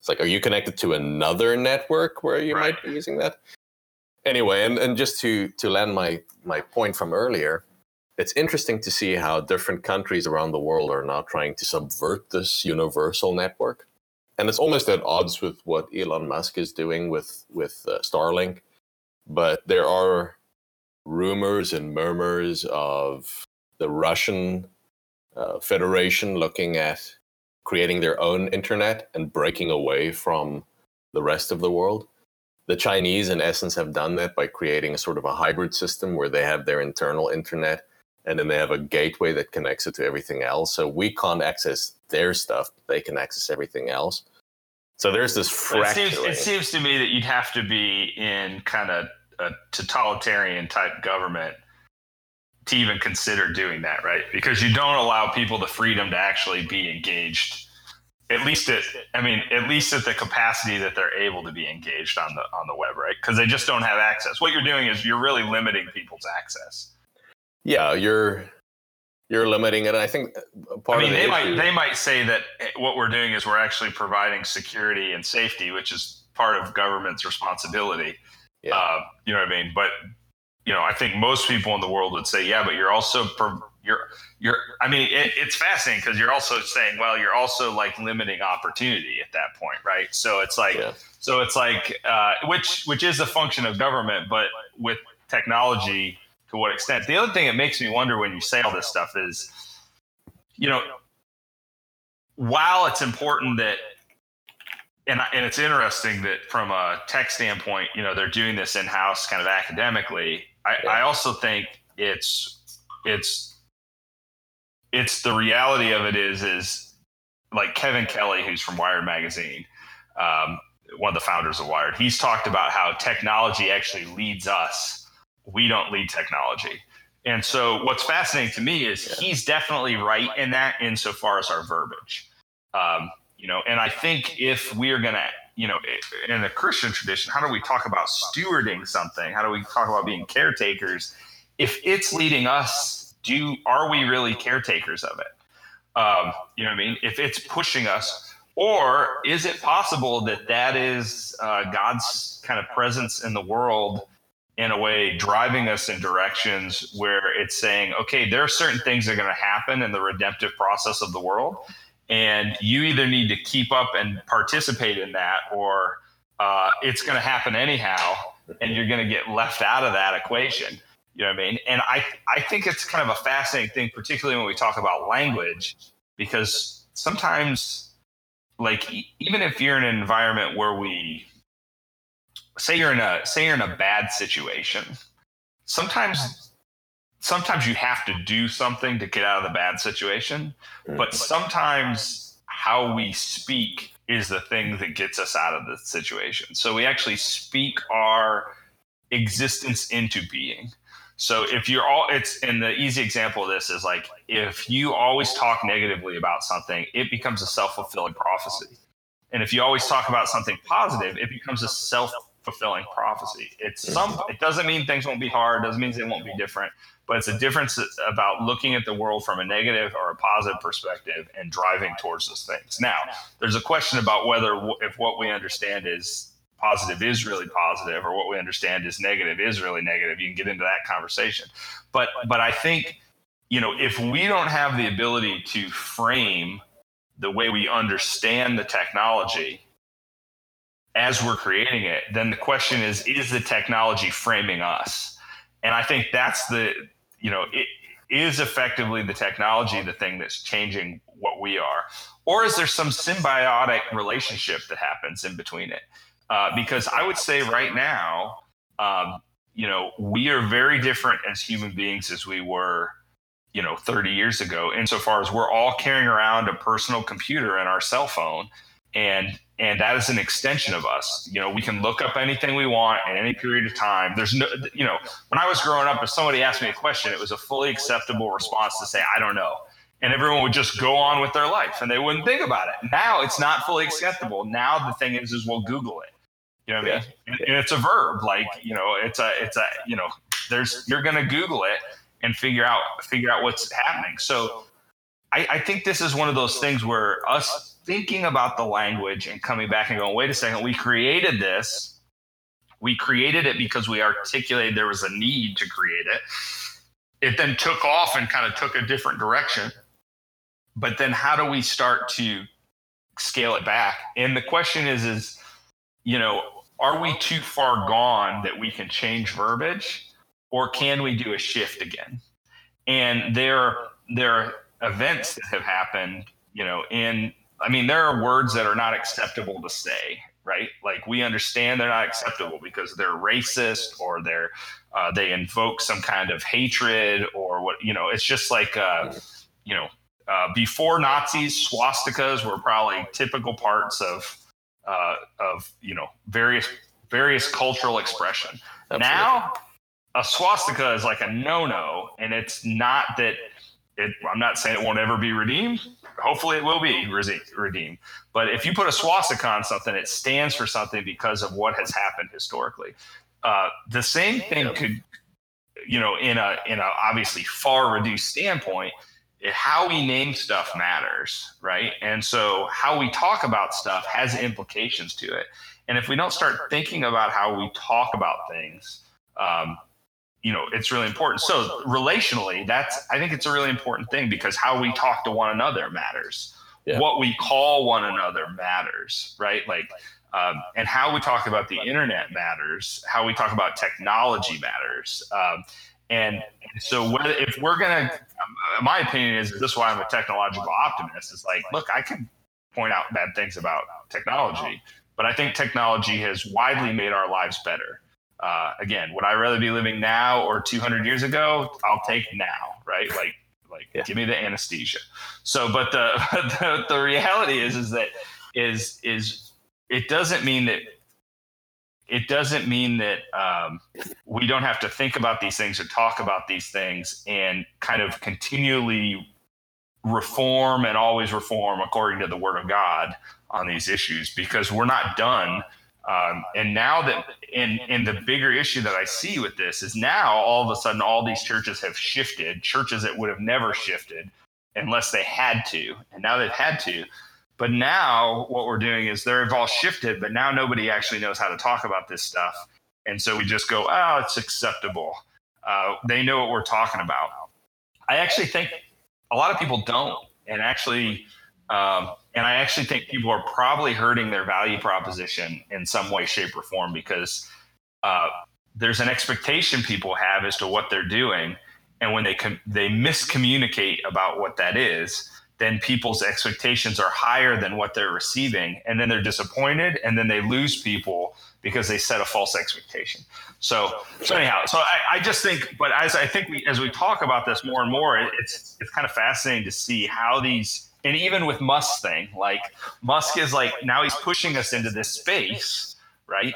A: it's like, are you connected to another network where you
B: Right.
A: might be using that? Anyway, and, and just to to land my my point from earlier, it's interesting to see how different countries around the world are now trying to subvert this universal network, and it's almost at odds with what Elon Musk is doing with with uh, Starlink. But there are rumors and murmurs of the Russian uh, Federation looking at creating their own internet and breaking away from the rest of the world. The Chinese, in essence, have done that by creating a sort of a hybrid system where they have their internal internet and then they have a gateway that connects it to everything else. So we can't access their stuff; they can access everything else. So there's this fracturing.
B: It seems, it seems to me that you'd have to be in kind of a totalitarian type government to even consider doing that, right? Because you don't allow people the freedom to actually be engaged. At least at, I mean, at least at the capacity that they're able to be engaged on the on the web, right? Because they just don't have access. What you're doing is you're really limiting people's access.
A: Yeah, you're you're limiting it. I think part
B: I mean,
A: of
B: they
A: the
B: might they might say that what we're doing is we're actually providing security and safety, which is part of government's responsibility.
A: Yeah.
B: Uh, you know what I mean? But you know, I think most people in the world would say, yeah, but you're also pro- you're you're. I mean, it, it's fascinating because you're also saying, well, you're also like limiting opportunity at that point, right? So it's like,
A: Yeah.
B: so it's like, uh, which which is a function of government, but with technology, to what extent? The other thing that makes me wonder when you say all this stuff is, you know, while it's important that and, and it's interesting that from a tech standpoint, you know, they're doing this in house kind of academically. I,
A: Yeah.
B: I also think it's it's it's the reality of it is is like Kevin Kelly, who's from Wired magazine, um, one of the founders of Wired. He's talked about how technology actually leads us. We don't lead technology. And so, what's fascinating to me is
A: Yeah.
B: he's definitely right in that, insofar as our verbiage. Um, you know, and I think if we are going to, you know, in a Christian tradition, how do we talk about stewarding something? How do we talk about being caretakers? If it's leading us, do are we really caretakers of it? Um, you know what I mean? If it's pushing us, or is it possible that that is uh, God's kind of presence in the world in a way driving us in directions where it's saying, okay, there are certain things that are going to happen in the redemptive process of the world, and you either need to keep up and participate in that, or uh, it's going to happen anyhow, and you're going to get left out of that equation. You know what I mean? And I, I think it's kind of a fascinating thing, particularly when we talk about language, because sometimes, like, even if you're in an environment where we say you're in a say you're in a bad situation, sometimes sometimes you have to do something to get out of the bad situation, but sometimes how we speak is the thing that gets us out of the situation. So we actually speak our existence into being. So if you're all it's and the easy example of this is like if you always talk negatively about something, it becomes a self-fulfilling prophecy. And if you always talk about something positive, it becomes a self-fulfilling prophecy. It's mm-hmm. some it doesn't mean things won't be hard, it doesn't mean they won't be different, but it's a difference about looking at the world from a negative or a positive perspective and driving towards those things. Now, there's a question about whether if what we understand is positive is really positive or what we understand is negative is really negative you can get into that conversation but but i think you know if we don't have the ability to frame the way we understand the technology as we're creating it then the question is is the technology framing us? And i think that's the you know it is effectively the technology the thing that's changing what we are. Or is there some symbiotic relationship that happens in between it? Uh, because I would say right now, um, you know, we are very different as human beings as we were, you know, 30 years ago, insofar as we're all carrying around a personal computer and our cell phone, and and that is an extension of us. You know, we can look up anything we want at any period of time. There's no, you know, when I was growing up, if somebody asked me a question, it was a fully acceptable response to say, I don't know and everyone would just go on with their life and they wouldn't think about it. Now it's not fully acceptable. Now the thing is, is we'll Google it. You know what I mean? And, and it's a verb, like you know, it's a, it's a, you know, there's you're gonna Google it and figure out figure out what's happening. So I, I think this is one of those things where us thinking about the language and coming back and going, wait a second, we created this. We created it because we articulated there was a need to create it. It then took off and kind of took a different direction but then how do we start to scale it back and the question is is you know are we too far gone that we can change verbiage or can we do a shift again? And there, there are events that have happened, you know, in, I mean, there are words that are not acceptable to say, right? Like we understand they're not acceptable because they're racist or they're, uh, they invoke some kind of hatred or what, you know, it's just like, uh, you know, uh, before Nazis, swastikas were probably typical parts of, uh, of, you know, various, various cultural expression. Absolutely. Now, a swastika is like a no-no, and it's not that it, I'm not saying it won't ever be redeemed. Hopefully, it will be redeemed. But if you put a swastika on something, it stands for something because of what has happened historically. Uh, the same thing could, you know, in a in a obviously far reduced standpoint, how we name stuff matters, right? And so how we talk about stuff has implications to it. And if we don't start thinking about how we talk about things, um, you know it's really important. So relationally that's i think it's a really important thing because how we talk to one another matters. Yeah. what we call one another matters right? Like um, and how we talk about the internet matters how we talk about technology matters um, and, so whether, if we're gonna my opinion is this is why i'm a technological optimist is like look i can point out bad things about technology but i think technology has widely made our lives better uh, again, would I rather be living now or 200 years ago? I'll take now, right? Like, like yeah. give me the anesthesia. So, but the, the the reality is is that is is it doesn't mean that it doesn't mean that um, we don't have to think about these things or talk about these things and kind of continually reform and always reform according to the word of God on these issues because we're not done um, and now that, in in the bigger issue that I see with this is now all of a sudden all these churches have shifted, churches that would have never shifted unless they had to, and now they've had to. But now what we're doing is they've all shifted, but now nobody actually knows how to talk about this stuff, and so we just go, oh, it's acceptable. Uh, they know what we're talking about. I actually think a lot of people don't, and actually um, and I actually think people are probably hurting their value proposition in some way, shape, or form because uh, there's an expectation people have as to what they're doing, and when they com- they miscommunicate about what that is, then people's expectations are higher than what they're receiving, and then they're disappointed, and then they lose people because they set a false expectation. So, so anyhow, so I, I just think, but as I think we as we talk about this more and more, it's it's kind of fascinating to see how these and even with Musk thing, like Musk is like now he's pushing us into this space, right?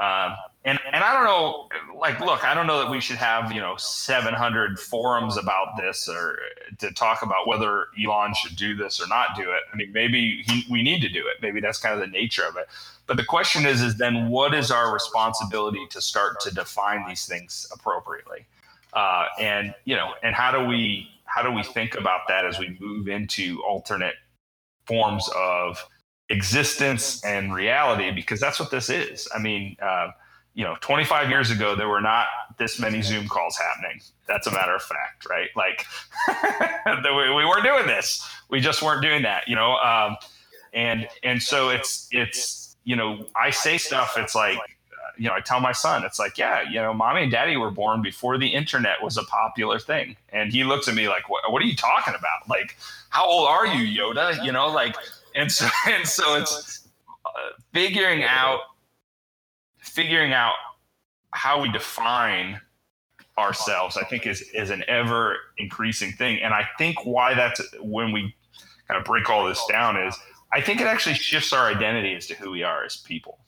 B: Um, and and I don't know, like, look, I don't know that we should have you know 700 forums about this or to talk about whether Elon should do this or not do it. I mean, maybe he, we need to do it. Maybe that's kind of the nature of it. But the question is, is then what is our responsibility to start to define these things appropriately? Uh, and you know, and how do we how do we think about that as we move into alternate forms of existence and reality? Because that's what this is. I mean, uh, you know, 25 years ago, there were not this many Zoom calls happening. That's a matter of fact, right? Like, we weren't doing this. We just weren't doing that, you know. Um, and and so it's it's you know, I say stuff. It's like you know, I tell my son, it's like, yeah, you know, mommy and daddy were born before the internet was a popular thing. And he looks at me like, what, what are you talking about? Like, how old are you, Yoda? You know, like, and so, and so it's uh, figuring out, figuring out how we define ourselves, I think is, is an ever increasing thing. And I think why that's when we kind of break all this down is I think it actually shifts our identity as to who we are as people.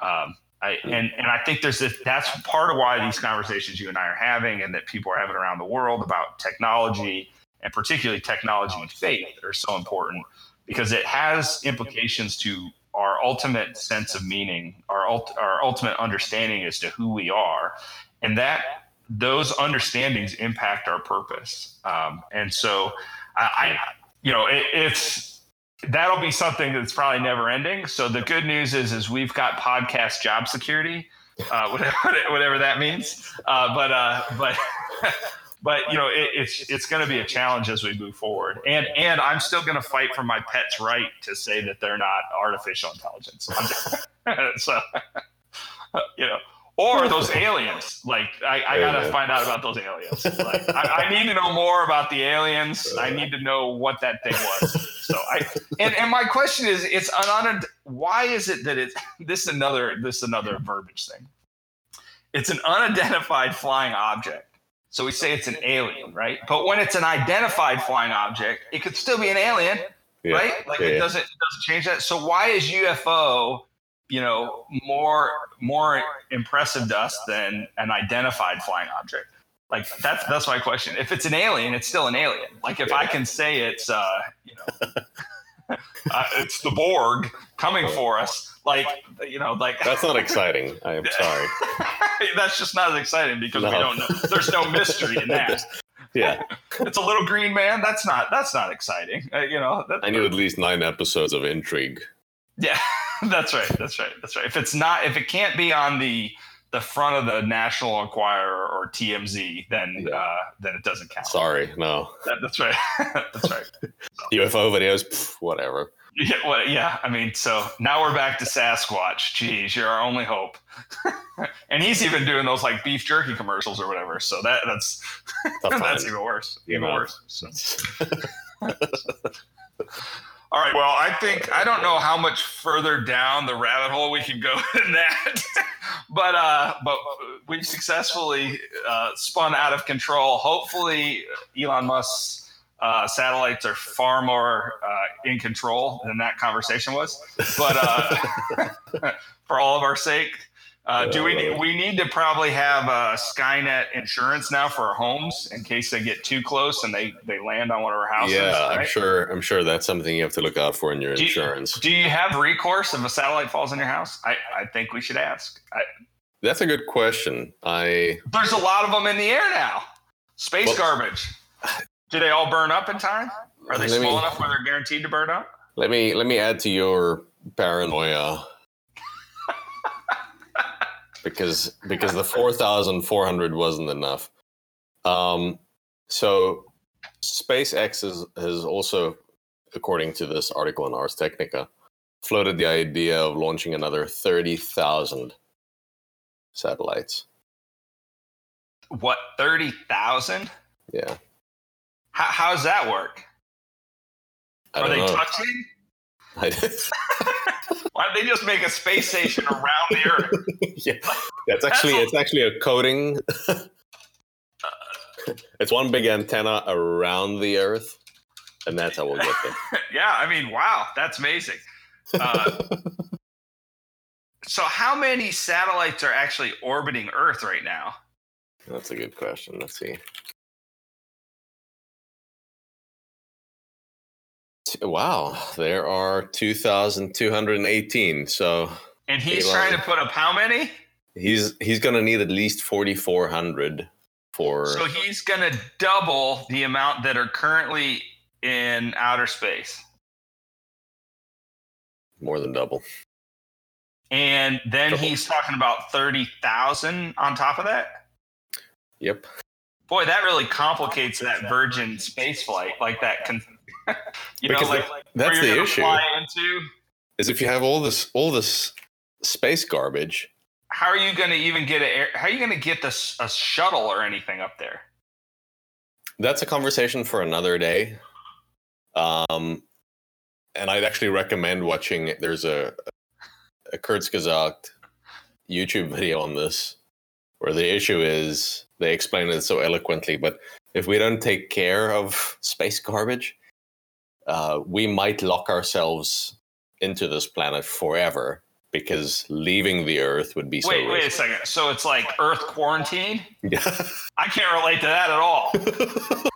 B: Um, I, and and I think there's this, that's part of why these conversations you and I are having, and that people are having around the world about technology, and particularly technology and faith, that are so important because it has implications to our ultimate sense of meaning, our ult, our ultimate understanding as to who we are, and that those understandings impact our purpose. Um, and so, I, I you know, it, it's that'll be something that's probably never ending. So the good news is, is we've got podcast job security, uh, whatever, whatever that means. Uh, but, uh, but, but you know, it, it's, it's going to be a challenge as we move forward. And, and I'm still going to fight for my pet's right to say that they're not artificial intelligence. so, you know, or those aliens. Like I, I gotta find out about those aliens. Like I, I need to know more about the aliens. I need to know what that thing was. So I and, and my question is, it's an un, why is it that it's this another this another verbiage thing. It's an unidentified flying object. So we say it's an alien, right? But when it's an identified flying object, it could still be an alien,
A: Yeah.
B: right? Like
A: Yeah,
B: it doesn't it doesn't change that. So why is UFO, you know, more more impressive to us than an identified flying object? Like that's that's my question. If it's an alien, it's still an alien. Like if I can say it's uh, you know, uh, it's the Borg coming for us, like you know, like
A: That's not exciting. I am sorry.
B: that's just not as exciting because we don't know. There's no mystery in that.
A: Yeah,
B: It's a little green man. That's not that's not exciting. Uh, you know. That,
A: I need at least nine episodes of intrigue.
B: Yeah, that's right. That's right. That's right. If it's not, if it can't be on the the front of the National Enquirer or TMZ, then
A: Yeah.
B: uh, then it doesn't count.
A: Sorry, no.
B: That, that's right. that's right.
A: UFO videos, pff, whatever.
B: Yeah, well, yeah. I mean, so now we're back to Sasquatch. Jeez, you're our only hope. and he's even doing those like beef jerky commercials or whatever. So that that's that's even worse. Even
A: know.
B: worse. So. All right. Well, I think I don't know how much further down the rabbit hole we can go than that, but uh, but we successfully uh, spun out of control. Hopefully, Elon Musk's uh, satellites are far more uh, in control than that conversation was. But uh, for all of our sake. Uh, do we need, we need to probably have uh, Skynet insurance now for our homes in case they get too close and they, they land on one of our houses?
A: yeah, I'm sure. I'm sure that's something you have to look out for in your
B: Do you-
A: insurance.
B: Do you have recourse if a satellite falls in your house? I, I think we should ask. I,
A: That's a good question. I
B: there's a lot of them in the air now. Space
A: Well-
B: garbage. Do they all burn up in time? Are they small
A: me-
B: enough where they're guaranteed to burn up?
A: let me let me add to your paranoia. Because because the 4400 wasn't enough. Um so SpaceX is, has also according to this article in Ars Technica floated the idea of launching another 30,000 satellites.
B: What, 30,000?
A: Yeah.
B: How, how does that work? Are they
A: know.
B: touching? Why don't they just make a space station around the Earth?
A: yeah, that's actually
B: all-
A: it's actually a coating. it's one big antenna around the Earth, and that's how we'll get there.
B: yeah, I mean, wow, that's amazing. Uh, so, how many satellites are actually orbiting Earth right now?
A: that's a good question. Let's see. Wow, there are two thousand two hundred and eighteen. So
B: And he's trying to put up how many?
A: he's he's gonna need at least forty four hundred for.
B: So he's going to double the amount that are currently in outer space.
A: more than double.
B: And then
A: Double.
B: he's talking about 30,000 on top of that.
A: Yep.
B: Boy, that really complicates that Virgin space flight. Like that can, you know,
A: Because
B: like
A: That's
B: where you're
A: the issue.
B: Fly into.
A: Is if you have all this all this space garbage,
B: How are you going to even get a how are you going to get this a shuttle or anything up there?
A: that's a conversation for another day. Um, and I'd actually recommend watching. There's a a Kurzgesagt YouTube video on this, where the issue is they explain it so eloquently. But if we don't take care of space garbage, uh, we might lock ourselves into this planet forever because leaving the Earth would be so.
B: Wait, wait a second. So it's like Earth quarantine?
A: Yeah.
B: I can't relate to that at all.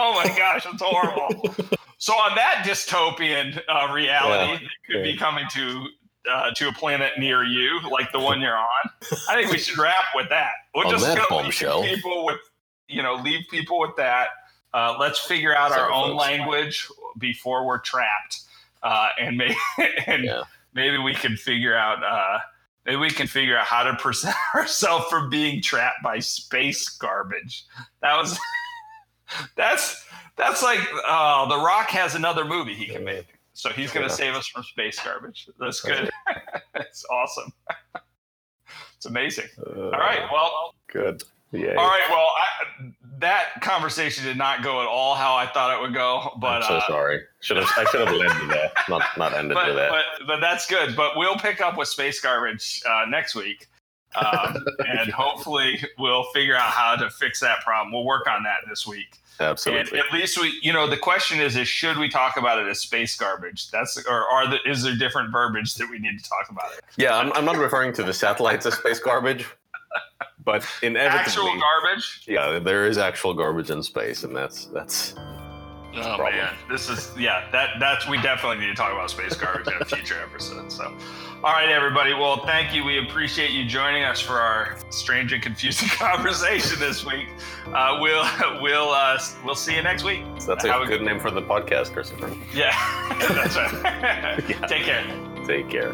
B: Oh my gosh, it's horrible. So on that dystopian uh, reality that could be coming to uh, to a planet near you, like the one you're on, I think we should wrap with that. We'll
A: On
B: just
A: that bombshell.
B: leave people with, you know, leave people with that. Uh, let's figure out our
A: Sorry,
B: own
A: folks.
B: language before we're trapped, uh, and maybe and
A: Yeah.
B: maybe we can figure out. Uh, maybe we can figure out how to present ourselves from being trapped by space garbage. That was that's that's like uh, the Rock has another movie he can make, so he's going to save us from space garbage. That's good. That's awesome. It's amazing.
A: Uh,
B: All right. Well,
A: Good. Yeah.
B: all right. Well, I, that conversation did not go at all how I thought it would go, but
A: I'm so
B: uh,
A: sorry. Should have. I should have led with that. Not not ended
B: but,
A: with that.
B: but but that's good. But we'll pick up with space garbage uh, next week, um, and hopefully we'll figure out how to fix that problem. We'll work on that this week.
A: Absolutely.
B: And at least we, you know, the question is, is should we talk about it as space garbage? That's or are the, is there different verbiage that we need to talk about it?
A: yeah, I'm, I'm not referring to the satellites as space garbage, but inevitably,
B: Actual garbage.
A: yeah, there is actual garbage in space, and that's that's
B: Oh man, this is yeah. That that's we definitely need to talk about space garbage in a future episode. So, all right, everybody. Well, thank you. We appreciate you joining us for our strange and confusing conversation this week. Uh, we'll we'll uh, we'll see you next week.
A: that's a
B: Have a
A: good name for the podcast, Christopher.
B: Yeah, that's right.
A: Yeah.
B: Take care.
A: Take care.